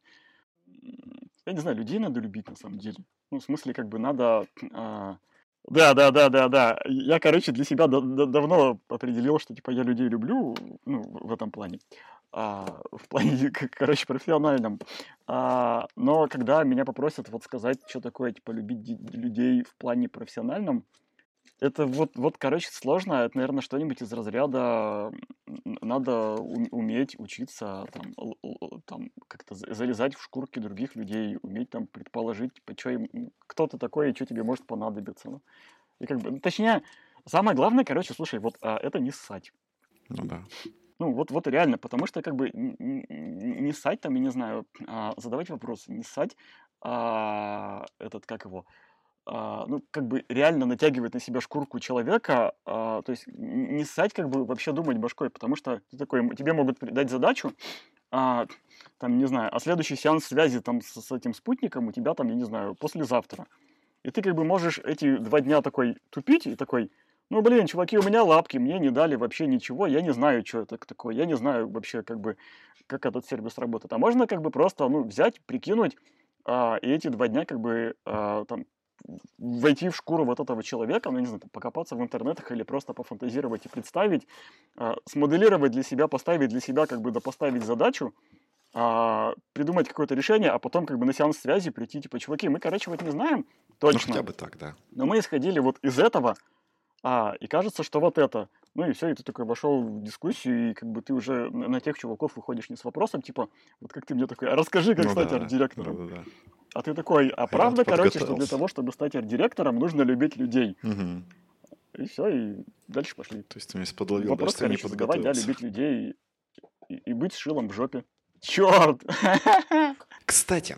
Я не знаю, людей надо любить на самом деле. Ну, в смысле, как бы надо... а, Да, да, да, да, да. Я, короче, для себя да- да- давно определил, что, типа, я людей люблю, ну, в этом плане. А, [laughs] в плане, короче, профессиональном. А, но когда меня попросят вот сказать, что такое, типа, любить людей в плане профессиональном, это вот, вот, короче, сложно. Это, наверное, что-нибудь из разряда надо уметь учиться там, там как-то залезать в шкурки других людей, уметь там предположить, типа, что им, кто ты такой и что тебе может понадобиться. Ну. И как бы, ну, точнее, самое главное, короче, слушай, вот а, это не ссать. Ну да. Ну, вот, вот реально, потому что, как бы, не, ссать там, я не знаю, а, задавать вопросы, не ссать, а, этот, как его, а, ну, как бы реально натягивать на себя шкурку человека, а, то есть не ссать, как бы вообще думать башкой, потому что ты такой, тебе могут дать задачу, а, там, не знаю, а следующий сеанс связи там с, с этим спутником у тебя там, я не знаю, послезавтра. И ты как бы можешь эти два дня такой тупить и такой, ну, блин, чуваки, у меня лапки, мне не дали вообще ничего, я не знаю, что это такое, я не знаю вообще, как бы, как этот сервис работает. А можно как бы просто, ну, взять, прикинуть, а, и эти два дня как бы а, там войти в шкуру вот этого человека, ну, не знаю, покопаться в интернетах или просто пофантазировать и представить, а, смоделировать для себя, поставить для себя, как бы, да поставить задачу, а, придумать какое-то решение, а потом как бы на сеанс связи прийти, типа, чуваки, мы, короче, вот не знаем точно. Ну, хотя бы так, да. Но мы исходили вот из этого, а, и кажется, что вот это. Ну и все, и ты такой вошел в дискуссию, и как бы ты уже на тех чуваков выходишь не с вопросом, типа, вот как ты мне такой, а расскажи, как ну, стать да, арт-директором. Да, да, да. А ты такой, а правда, короче, что для того, чтобы стать арт-директором, нужно любить людей. Угу. И все, и дальше пошли. То есть ты меня подловил, Вопрос, короче, не задавать, да, любить людей и, и быть шилом в жопе. Черт! [laughs] Кстати,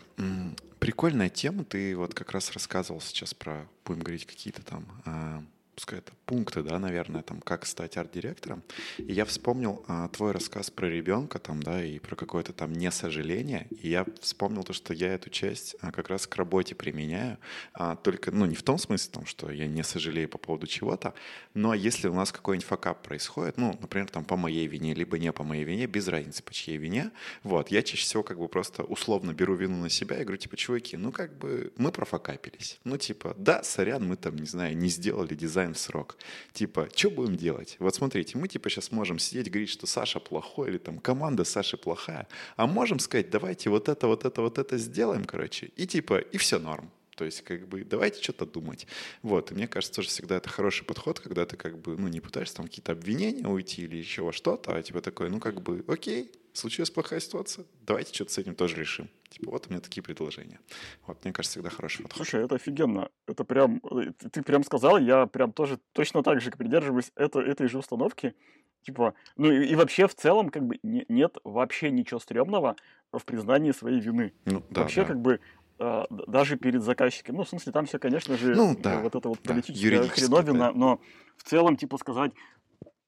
прикольная тема. Ты вот как раз рассказывал сейчас про, будем говорить, какие-то там а, пускай это пункты, да, наверное, там, как стать арт-директором. И я вспомнил а, твой рассказ про ребенка там, да, и про какое-то там несожаление. И я вспомнил то, что я эту часть а, как раз к работе применяю. А, только, ну, не в том смысле, там, что я не сожалею по поводу чего-то, но если у нас какой-нибудь факап происходит, ну, например, там, по моей вине, либо не по моей вине, без разницы, по чьей вине, вот, я чаще всего как бы просто условно беру вину на себя и говорю, типа, чуваки, ну, как бы мы профокапились. Ну, типа, да, сорян, мы там, не знаю, не сделали дизайн в срок. Типа, что будем делать? Вот смотрите, мы типа сейчас можем сидеть говорить, что Саша плохой или там команда Саши плохая, а можем сказать, давайте вот это, вот это, вот это сделаем, короче, и типа, и все норм. То есть, как бы, давайте что-то думать. Вот, и мне кажется, тоже всегда это хороший подход, когда ты, как бы, ну, не пытаешься там какие-то обвинения уйти или еще во что-то, а типа такой, ну, как бы, окей, случилась плохая ситуация, давайте что-то с этим тоже решим. Типа, вот у меня такие предложения. Вот, мне кажется, всегда хороший подход. Слушай, это офигенно. Это прям, э, ты прям сказал, я прям тоже точно так же придерживаюсь это, этой же установки. Типа, ну и, и вообще в целом как бы не, нет вообще ничего стрёмного в признании своей вины. Ну, да, вообще да. как бы а, даже перед заказчиком. Ну, в смысле, там все, конечно же, ну, да, вот это вот да, политическая хреновина, да. но в целом, типа, сказать,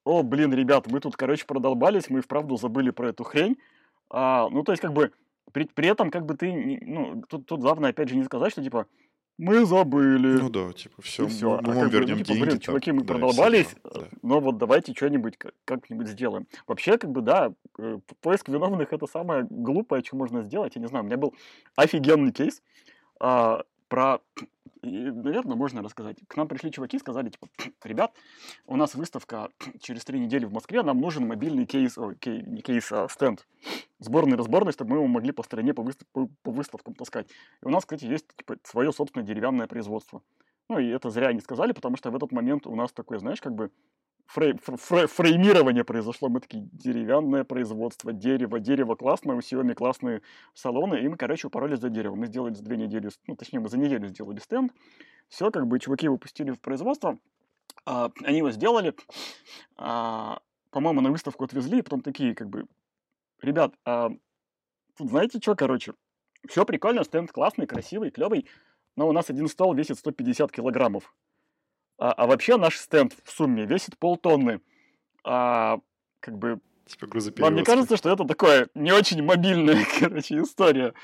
о, блин, ребят, мы тут, короче, продолбались, мы вправду забыли про эту хрень. А, ну, то есть, как бы, при, при этом, как бы ты, ну, тут, тут главное, опять же, не сказать, что, типа, мы забыли. Ну да, типа, все, все. мы, мы вам вернем ну, типа, деньги. Блин, чуваки, мы да, продолбались, да. но вот давайте что-нибудь как-нибудь сделаем. Вообще, как бы, да, э, поиск виновных это самое глупое, что можно сделать. Я не знаю, у меня был офигенный кейс а, про и, наверное, можно рассказать. К нам пришли чуваки, сказали, типа, ребят, у нас выставка [clears throat] через три недели в Москве, нам нужен мобильный кейс, о, кей, не кейс, а стенд, сборный разборный, чтобы мы его могли по стране по, выстав, по, по выставкам таскать. И у нас, кстати, есть типа, свое собственное деревянное производство. Ну, и это зря не сказали, потому что в этот момент у нас такой, знаешь, как бы фрей, фрей, фреймирование произошло. Мы такие, деревянное производство, дерево, дерево классное, у Xiaomi классные салоны, и мы, короче, упоролись за дерево. Мы сделали за две недели, ну, точнее, мы за неделю сделали стенд. Все, как бы, чуваки выпустили в производство, а, они его сделали, а, по-моему, на выставку отвезли, и потом такие, как бы, ребят, а, тут знаете что, короче, все прикольно, стенд классный, красивый, клевый, но у нас один стол весит 150 килограммов. А, а вообще наш стенд в сумме весит полтонны. А, как бы... Типа грузоперевозки. Вам не кажется, что это такое не очень мобильная, [laughs] короче, история?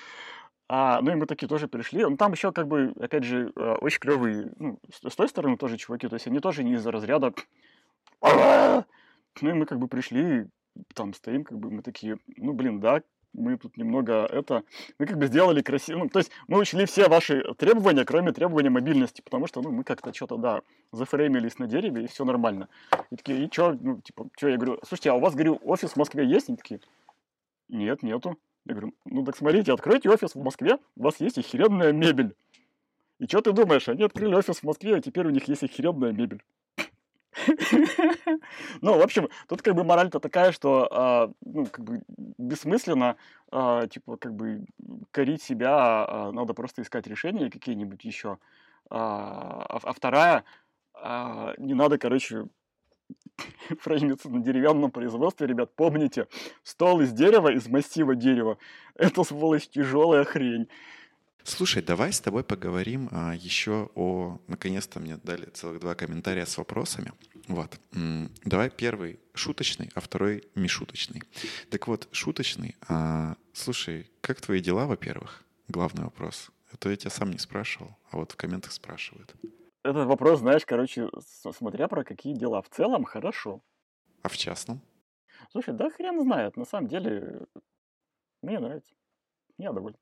А, ну и мы такие тоже пришли. Ну, там еще, как бы, опять же, а, очень клевые, ну, с той стороны тоже чуваки, то есть они тоже не из-за разряда... Ну и мы как бы пришли, там стоим, как бы мы такие, ну, блин, да, мы тут немного это, мы как бы сделали красиво, ну, то есть мы учли все ваши требования, кроме требования мобильности, потому что, ну, мы как-то что-то, да, зафреймились на дереве, и все нормально. И такие, и что, ну, типа, что, я говорю, слушайте, а у вас, говорю, офис в Москве есть? Они такие, нет, нету. Я говорю, ну, так смотрите, откройте офис в Москве, у вас есть охеренная мебель. И что ты думаешь, они открыли офис в Москве, а теперь у них есть охеренная мебель. [laughs] Ну, в общем, тут как бы мораль-то такая, что, а, ну, как бы бессмысленно, а, типа, как бы корить себя, а, надо просто искать решения какие-нибудь еще. А, вторая, не надо, короче, [laughs] фреймиться на деревянном производстве, ребят, помните, стол из дерева, из массива дерева, это, сволочь, тяжелая хрень. Слушай, давай с тобой поговорим а, еще о... Наконец-то мне дали целых два комментария с вопросами. Вот. Давай первый шуточный, а второй мишуточный. Так вот, шуточный. А, слушай, как твои дела, во-первых? Главный вопрос. А то я тебя сам не спрашивал, а вот в комментах спрашивают. Этот вопрос, знаешь, короче, смотря про какие дела. В целом хорошо. А в частном? Слушай, да хрен знает. На самом деле, мне нравится. Я доволен.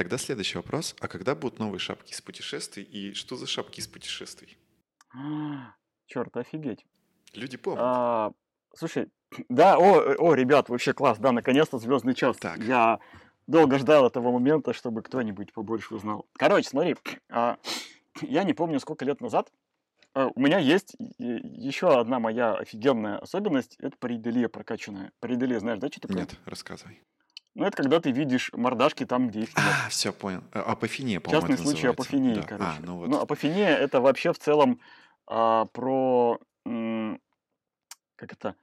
Тогда следующий вопрос. А когда будут новые шапки из путешествий? И что за шапки из путешествий? [gasps] Черт, офигеть. Люди помнят. А, слушай, [clears throat] да, о, о, ребят, вообще класс, да, наконец-то звездный час. Так. Я долго ждал этого момента, чтобы кто-нибудь побольше узнал. Короче, смотри, а, [clears throat] я не помню, сколько лет назад а, у меня есть еще одна моя офигенная особенность. Это париделия прокачанная. Париделия, знаешь, да, что такое? Нет, рассказывай. Ну, это когда ты видишь мордашки там, где их нет. А, все, понял. Э, апофения, по-моему, Частный случай называется. апофении, Да. короче. А, ну вот. Ну, апофения – это вообще в целом а, про, м, как это,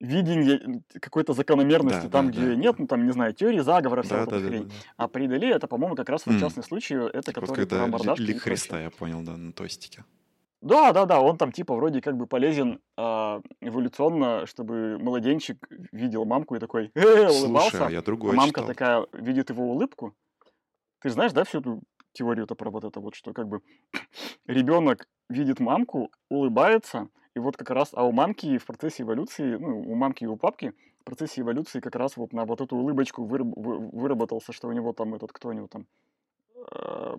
видение какой-то закономерности Да, там, да, где да. нет, ну, там, не знаю, теории заговора, вся Да, да, да, да, да. А париделия – это, по-моему, как раз вот М. частный случай, это Типа который когда про мордашки лик. Христа, я понял, да, на тостике. Да, да, да, он там типа вроде как бы полезен а, эволюционно, чтобы младенчик видел мамку и такой э, Слушай, а улыбался, я а другое мамка читал. такая видит его улыбку. Ты знаешь, да, всю эту теорию-то про вот это вот, что как бы [clears throat] ребенок видит мамку, улыбается, и вот как раз, а у мамки в процессе эволюции, ну, у мамки и у папки в процессе эволюции как раз вот на вот эту улыбочку выраб- вы- выработался, что у него там этот, кто у него там, э,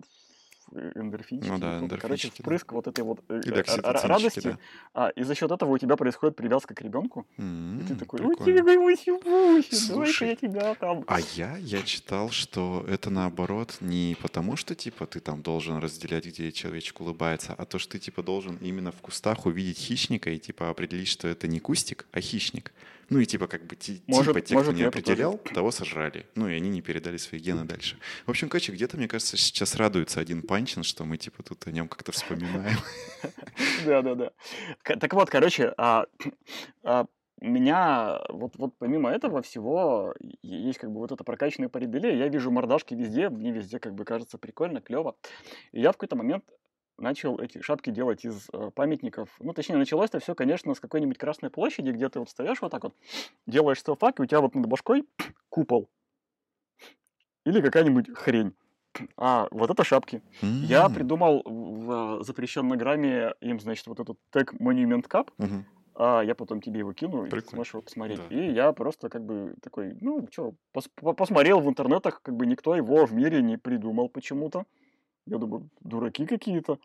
эндорфинчики, Ну да, короче, эндорфинчики, да. впрыск вот этой вот э, докситоцинчики, радости, да. а, и за счет этого у тебя происходит привязка к ребенку, и ты такой, ой, давай-ка я тебя там. А я, я читал, что это наоборот не потому, что типа ты там должен разделять, где человечек улыбается, а то, что ты типа должен именно в кустах увидеть хищника и типа определить, что это не кустик, а хищник. Ну и типа как бы ти- Может- типа те, кто может, не рэп тоже. определял, того сожрали. Ну и они не передали свои гены дальше. В общем, короче, где-то, мне кажется, сейчас радуется один Панчин, что мы типа тут о нем как-то вспоминаем. [laughs] Да-да-да. Так вот, короче, а, [clears throat] а, меня вот, вот помимо этого всего есть как бы вот это прокачанное париделия. Я вижу мордашки везде, мне везде как бы кажется прикольно, клево. И я в какой-то момент начал эти шапки делать из э, памятников. Ну, точнее, началось это все, конечно, с какой-нибудь Красной площади, где ты вот встаешь вот так вот, делаешь селфак, и у тебя вот над башкой [clears throat] купол. Или какая-нибудь хрень. А, вот это шапки. Я М, придумал в запрещенной грамме им, значит, вот этот тег Monument Cup. мгм. А я потом тебе его кину, и ты Прикольно. сможешь его посмотреть. Да. И я просто как бы такой, ну, что, посмотрел в интернетах, как бы никто его в мире не придумал почему-то. Я думаю, дураки какие-то.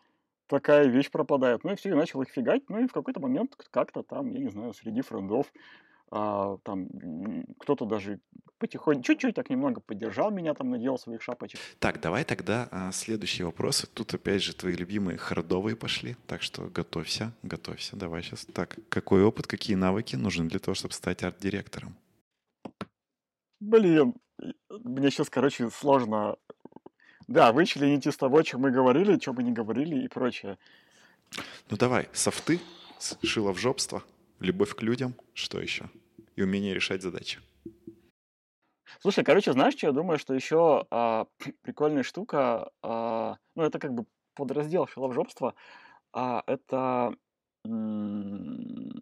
Такая вещь пропадает. Ну и все, и начал их фигать. Ну и в какой-то момент как-то там, я не знаю, среди френдов а, там кто-то даже потихоньку, чуть-чуть так немного поддержал меня, там наделал своих шапочек. Так, давай тогда а, следующий вопрос. Тут опять же твои любимые хардовые пошли, так что готовься, готовься. Давай сейчас. Так, какой опыт, какие навыки нужны для того, чтобы стать арт-директором? Блин, мне сейчас, короче, сложно. Да, вычленить из того, о чем мы говорили, что мы не говорили и прочее. Ну давай, софты, шило в жопство, любовь к людям, что еще? И умение решать задачи. Слушай, короче, знаешь, что я думаю, что еще а, [clears throat] прикольная штука, а, ну, это как бы подраздел филовжопства, а, это м,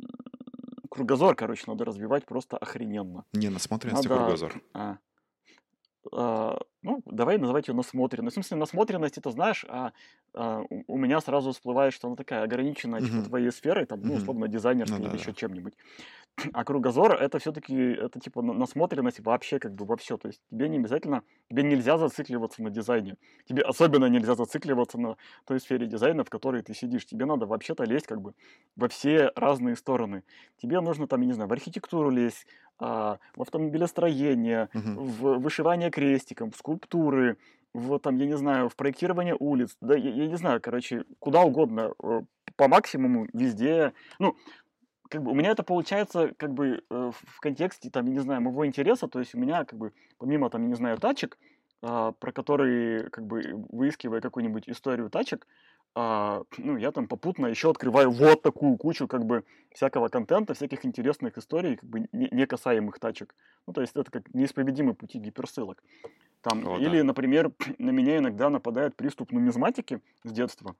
кругозор, короче, надо развивать просто охрененно. Не а Надо, кругозор. а, ну, давай называть ее насмотренность. В смысле, насмотренность, это знаешь, а, а, у, меня сразу всплывает, что она такая ограниченная, типа, твоей сферой, там, ну, условно, Ну дизайнерской да, или да. еще чем-нибудь. [clears throat] А кругозор это все-таки, это типа на- насмотренность вообще как бы во все. То есть тебе не обязательно, тебе нельзя зацикливаться на дизайне. Тебе особенно нельзя зацикливаться на той сфере дизайна, в которой ты сидишь. Тебе надо вообще-то лезть как бы во все разные стороны. Тебе нужно там, я не знаю, в архитектуру лезть, а, в автомобилестроение, Мгм. в вышивание крестиком, в скульптуры, в, там, я не знаю, в проектирование улиц, да, я, я не знаю, короче, куда угодно, э, по максимуму, везде. Ну, как бы у меня это получается как бы э, в контексте, там, я не знаю, моего интереса, то есть у меня как бы помимо, там, я не знаю, тачек, а, про которые, как бы, выискивая какую-нибудь историю тачек, а, ну, я там попутно еще открываю вот такую кучу, как бы, всякого контента, всяких интересных историй, как бы, не, не касаемых тачек. Ну, то есть это как неисповедимые пути гиперссылок. Там, О, или, да. например, [clears throat] на меня иногда нападает приступ нумизматики с детства.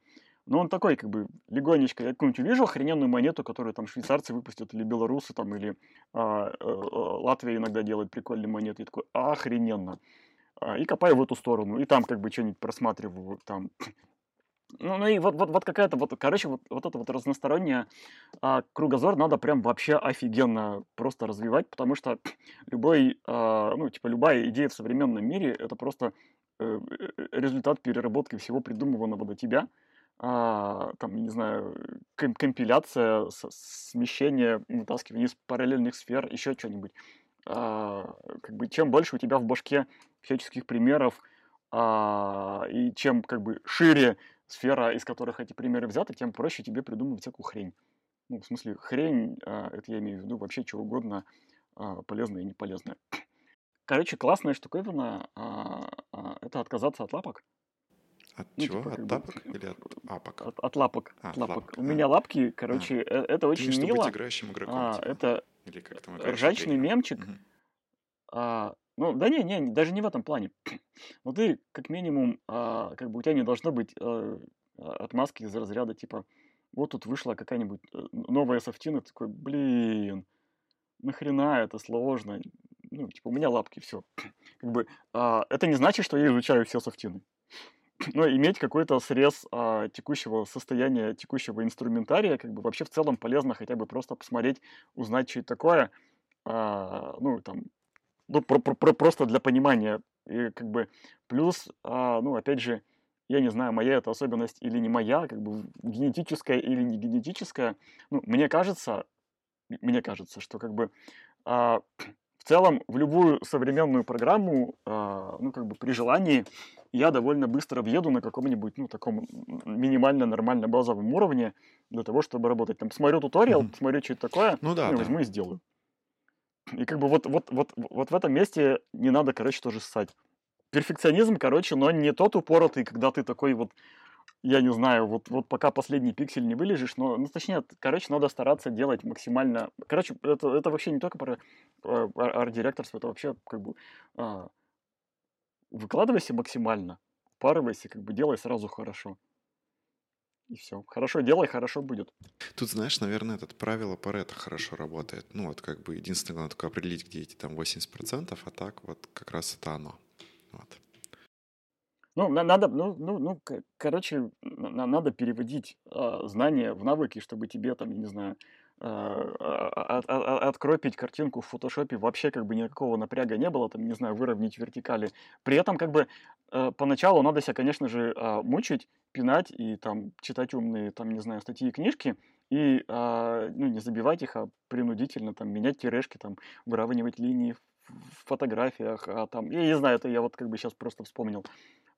Но он такой, как бы, легонечко. Я какую-нибудь увижу охрененную монету, которую там швейцарцы выпустят, или белорусы, там, или а, а, Латвия иногда делает прикольные монеты. Я такой, охрененно. А, и копаю в эту сторону. И там как бы что-нибудь просматриваю, там ну, ну и вот, вот, вот какая-то, вот, короче, вот, вот это вот разносторонняя а, кругозор надо прям вообще офигенно просто развивать, потому что [clears throat] любой, а, ну, типа, любая идея в современном мире – это просто э, э результат переработки всего придуманного до тебя, а, там, не знаю, ком- компиляция, смещение, вытаскивание из параллельных сфер, еще что-нибудь. А, как бы, чем больше у тебя в башке всяческих примеров, а, и чем как бы шире сфера, из которых эти примеры взяты, тем проще тебе придумать всякую хрень. Ну, в смысле, хрень, а, это я имею в виду вообще чего угодно, а, полезное и неполезное. Короче, классная штуковина а, это отказаться от лапок. От ну, чего? Типа, от тапок или от апок? От, от лапок. А, от лапок. лапок. У а. меня лапки, короче, а. это очень Ты, мило. Быть играющим игроком, а, типа. Это или как там, ржачный мемчик. Угу. А, ну, да не, не, даже не в этом плане. [clears throat] Но ты, как минимум, а, как бы у тебя не должно быть а, отмазки из разряда, типа, вот тут вышла какая-нибудь э, новая софтина, такой, блин, нахрена это сложно? Ну, типа, у меня лапки, все. [clears throat] Как бы, а, это не значит, что я изучаю все софтины. [clears throat] Но иметь какой-то срез а, текущего состояния, текущего инструментария, как бы вообще в целом полезно хотя бы просто посмотреть, узнать, что это такое, а, ну, там, ну, про, про, про, просто для понимания. И как бы плюс, а, ну, опять же, я не знаю, моя это особенность или не моя, как бы генетическая или не генетическая. Ну, мне кажется, мне кажется, что как бы а, в целом в любую современную программу, а, ну, как бы при желании, я довольно быстро въеду на каком-нибудь, ну, таком минимально нормально базовом уровне для того, чтобы работать. Там смотрю туториал, mm-hmm. смотрю, что это такое, ну, да, ну, да. возьму и сделаю. И как бы вот, вот, вот, вот в этом месте не надо, короче, тоже ссать. Перфекционизм, короче, но не тот упоротый, когда ты такой вот, я не знаю, вот, вот пока последний пиксель не вылежишь, но, ну, точнее, короче, надо стараться делать максимально... Короче, это, это вообще не только про арт-директорство, это вообще как бы... А, выкладывайся максимально, парывайся, как бы делай сразу хорошо. И все. Хорошо делай, хорошо будет. Тут, знаешь, наверное, это правило Паретта хорошо работает. Ну, вот как бы единственное, надо только определить, где эти там 80%, а так вот как раз это оно. Вот. Ну, надо, ну, ну, ну, короче, надо переводить э, знания в навыки, чтобы тебе там, я не знаю, от, от, откропить картинку в фотошопе вообще как бы никакого напряга не было, там, не знаю, выровнять вертикали. При этом как бы э, поначалу надо себя, конечно же, э, мучить, пинать и там читать умные, там, не знаю, статьи и книжки, и ну, не забивать их, а принудительно там менять тирешки, там, выравнивать линии в фотографиях, а там, я не знаю, это я вот как бы сейчас просто вспомнил.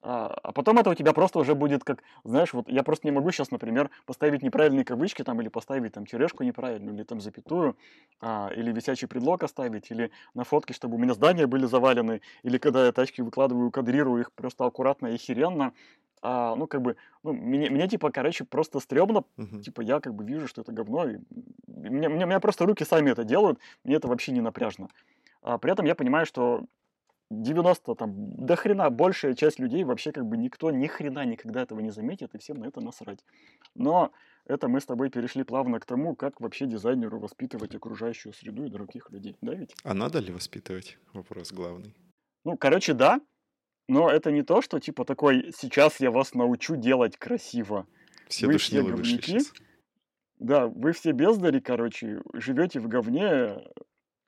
А, а потом это у тебя просто уже будет как, знаешь, вот я просто не могу сейчас, например, поставить неправильные кавычки там или поставить там тирешку неправильную, или там запятую, а, или висячий предлог оставить, или на фотке, чтобы у меня здания были завалены, или когда я тачки выкладываю, кадрирую их просто аккуратно и херенно, а, ну, как бы, ну, мне, мне, типа, короче, просто стрёмно, uh-huh. типа, я, как бы, вижу, что это говно, и мне, мне, мне просто руки сами это делают, мне это вообще не напряжно. А при этом я понимаю, что 90, там, до хрена большая часть людей вообще как бы никто ни хрена никогда этого не заметит, и всем на это насрать. Но это мы с тобой перешли плавно к тому, как вообще дизайнеру воспитывать окружающую среду и других людей, да ведь? А надо ли воспитывать? Вопрос главный. Ну, короче, да, но это не то, что типа такой, сейчас я вас научу делать красиво. Все вы все говнюки. Да, вы все бездари, короче, живете в говне,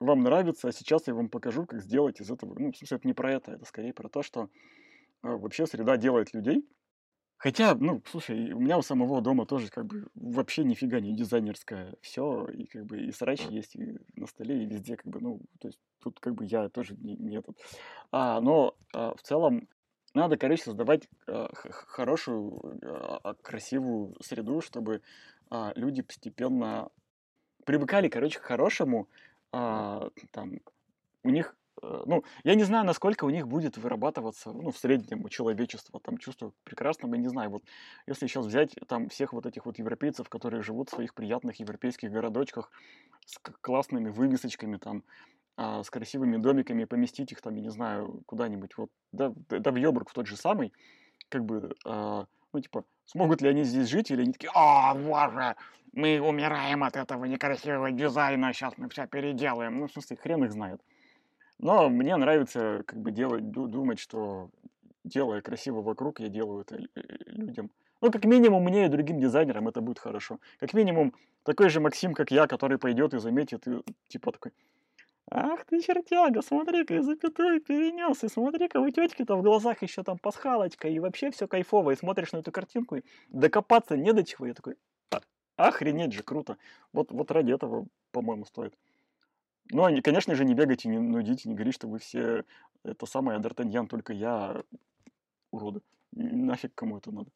вам нравится, а сейчас я вам покажу, как сделать из этого. Ну, в смысле, это не про это, это скорее про то, что э, вообще среда делает людей. Хотя, ну, слушай, у меня у самого дома тоже как бы вообще нифига не дизайнерское все, и как бы и срач есть и на столе, и везде как бы, ну, то есть тут как бы я тоже не, не этот. А, но а, в целом надо, короче, создавать э, хорошую, э, красивую среду, чтобы э, люди постепенно привыкали, короче, к хорошему. Э, там, у них Э, ну, я не знаю, насколько у них будет вырабатываться, ну, в среднем у человечества, там, чувство прекрасного, я не знаю, вот, если сейчас взять, там, всех вот этих вот европейцев, которые живут в своих приятных европейских городочках с классными вывесочками, там, а, с красивыми домиками, поместить их, там, я не знаю, куда-нибудь, вот, да, да в Йобург в тот же самый, как бы, а, ну, типа, смогут ли они здесь жить, или они такие, о, боже, мы умираем от этого некрасивого дизайна, сейчас мы все переделаем. Ну, в смысле, хрен их знает. Но мне нравится как бы делать, думать, что делая красиво вокруг, я делаю это людям. Ну, как минимум, мне и другим дизайнерам это будет хорошо. Как минимум, такой же Максим, как я, который пойдет и заметит, и типа такой, Ах ты чертяга, смотри-ка, и запятую перенес, и смотри-ка, у тетки-то в глазах еще там пасхалочка, и вообще все кайфово, и смотришь на эту картинку, и докопаться не до чего. Я такой, «А, охренеть же, круто. Вот, вот ради этого, по-моему, стоит. Ну, они, конечно же, не бегайте, не нудите, не говорите, что вы все это самое Д'Артаньян, только я уроды. Нафиг кому это надо.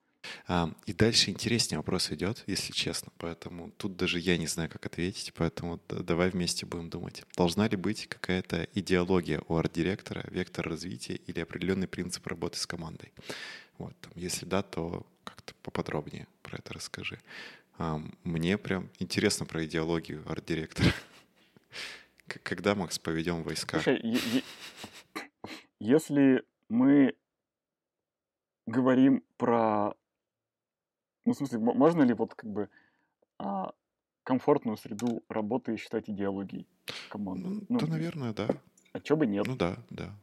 А, и дальше интереснее вопрос идет, если честно. Поэтому тут даже я не знаю, как ответить. Поэтому давай вместе будем думать. Должна ли быть какая-то идеология у арт-директора, вектор развития или определенный принцип работы с командой? Вот, там, если да, то как-то поподробнее про это расскажи. А, мне прям интересно про идеологию арт-директора. [laughs] Когда, Макс, поведем войска? Слушай, если мы говорим про... Ну, в смысле, можно ли вот как бы а, комфортную среду работы считать идеологией команды? Ну, ну, да, наверное, да. А чё бы нет? Ну да, да.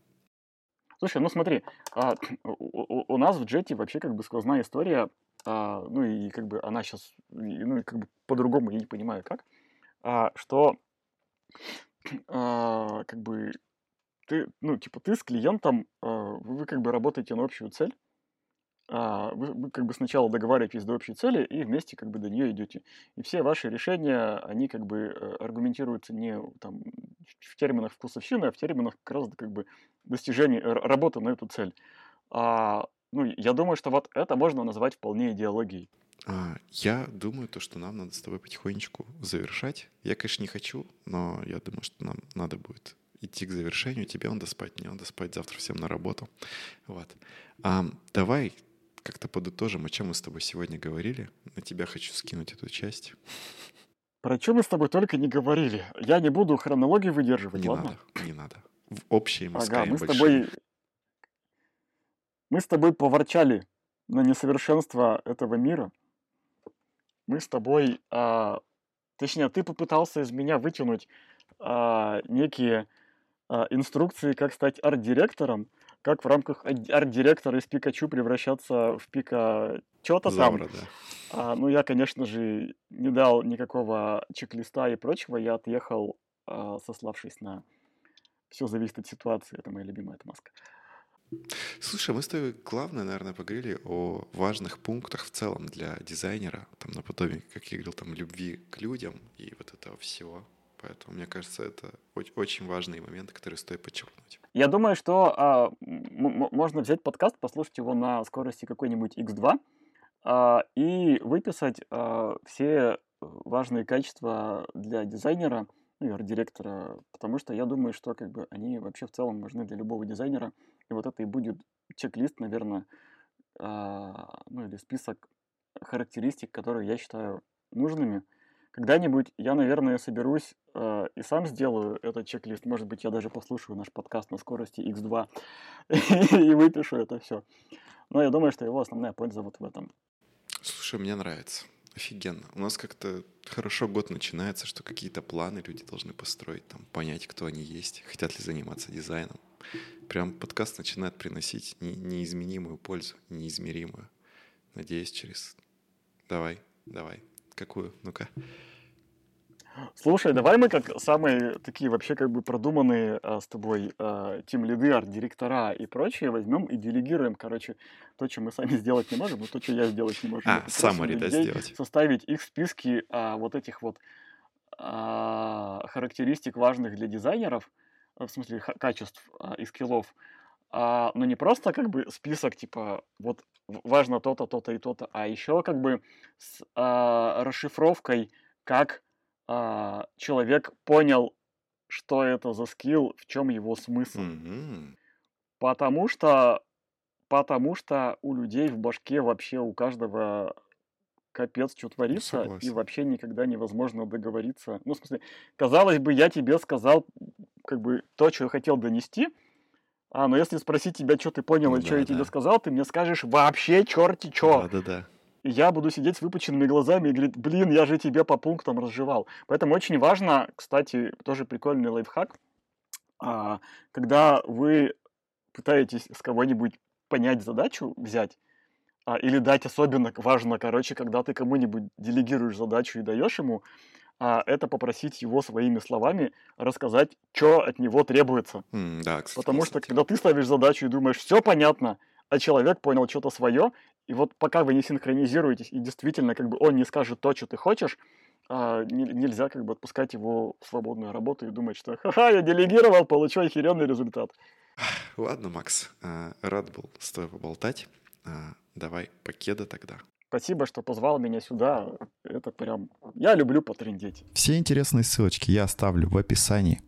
Слушай, ну смотри, а, [clears throat] у, у нас в джете вообще как бы сквозная история, а, ну и как бы она сейчас, ну и как бы по-другому я не понимаю как, а, что [clears throat] а, как бы ты, ну, типа, ты с клиентом, а, вы, как бы работаете на общую цель, а, вы, вы как бы сначала договариваетесь до общей цели и вместе как бы до нее идете. И все ваши решения, они как бы э, аргументируются не там в терминах вкусовщины, а в терминах как раз как бы достижения, работы на эту цель. А, ну, я думаю, что вот это можно назвать вполне идеологией. А, я думаю, то, что нам надо с тобой потихонечку завершать. Я, конечно, не хочу, но я думаю, что нам надо будет идти к завершению. Тебе надо спать, мне надо спать завтра всем на работу. Вот. А, давай как-то подытожим, о чем мы с тобой сегодня говорили. На тебя хочу скинуть эту часть. Про что мы с тобой только не говорили. Я не буду хронологию выдерживать, не ладно? надо, не надо. В общие мы ага, мы с тобой... Мы с тобой поворчали на несовершенство этого мира мы с тобой, а, точнее, ты попытался из меня вытянуть а, некие а, инструкции, как стать арт-директором, как в рамках арт-директора из Пикачу превращаться в Пика что-то там. Да. А, ну, я, конечно же, не дал никакого чек-листа и прочего, я отъехал, а, сославшись на все зависит от ситуации, это моя любимая отмазка. Слушай, мы с тобой главное, наверное, поговорили о важных пунктах в целом для дизайнера, там наподобие, как я говорил, там любви к людям и вот этого всего. Поэтому, мне кажется, это очень важные моменты, которые стоит подчеркнуть. Я думаю, что а, можно взять подкаст, послушать его на скорости какой-нибудь X2 а, и выписать а, все важные качества для дизайнера, ну и арт-директора, потому что я думаю, что как бы они вообще в целом важны для любого дизайнера, и вот это и будет чек-лист, наверное, а, ну или список характеристик, которые я считаю нужными. Когда-нибудь я, наверное, соберусь э, и сам сделаю этот чек-лист. Может быть, я даже послушаю наш подкаст на скорости X2 [laughs] и выпишу это все. Но я думаю, что его основная польза вот в этом. Слушай, мне нравится. Офигенно. У нас как-то хорошо год начинается, что какие-то планы люди должны построить, там, понять, кто они есть, хотят ли заниматься дизайном. Прям подкаст начинает приносить не, неизменимую пользу, неизмеримую. Надеюсь, через... Давай, давай. Какую? Ну-ка. Слушай, давай мы как самые такие вообще как бы продуманные а, с тобой а, тим-лиды, арт-директора и прочее возьмем и делегируем, короче, то, что мы сами сделать не можем, но то, что я сделать не могу. А, саммари, да, сделать. Составить их списки а, вот этих вот а, характеристик важных для дизайнеров, в смысле качеств а, и скиллов, а, но не просто как бы список, типа, вот важно то-то, то-то и то-то, а еще как бы с а, расшифровкой, как а, человек понял, что это за скилл, в чем его смысл. Мгм. Потому что, потому что у людей в башке вообще у каждого капец, что творится, и вообще никогда невозможно договориться. Ну, в смысле, казалось бы, я тебе сказал как бы то, что я хотел донести, а, но если спросить тебя, что ты понял и что я тебе Да-да. сказал, ты мне скажешь вообще черти что. Да-да-да. И я буду сидеть с выпученными глазами и говорить, блин, я же тебе по пунктам разжевал. Поэтому очень важно, кстати, тоже прикольный лайфхак, а, когда вы пытаетесь с кого-нибудь понять задачу, взять, а, или дать особенно важно, короче, когда ты кому-нибудь делегируешь задачу и даешь ему, а, это попросить его своими словами рассказать, что от него требуется. М, Да, кстати, Потому что классная когда ты ставишь задачу и думаешь, все понятно, а человек понял что-то свое, и вот пока вы не синхронизируетесь, и действительно как бы он не скажет то, что ты хочешь, а, не- нельзя как бы отпускать его в свободную работу и думать, что ха-ха, я делегировал, получу охеренный результат. Ладно, Макс, а, рад был с тобой поболтать. Давай покеда тогда. Спасибо, что позвал меня сюда. Это прям... Я люблю потрындеть. Все интересные ссылочки я оставлю в описании.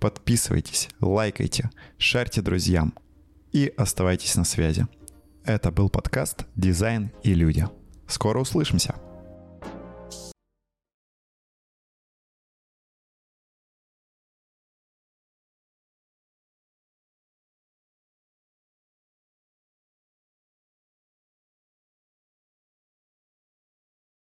Подписывайтесь, лайкайте, шарьте друзьям и оставайтесь на связи. Это был подкаст «Дизайн и люди». Скоро услышимся!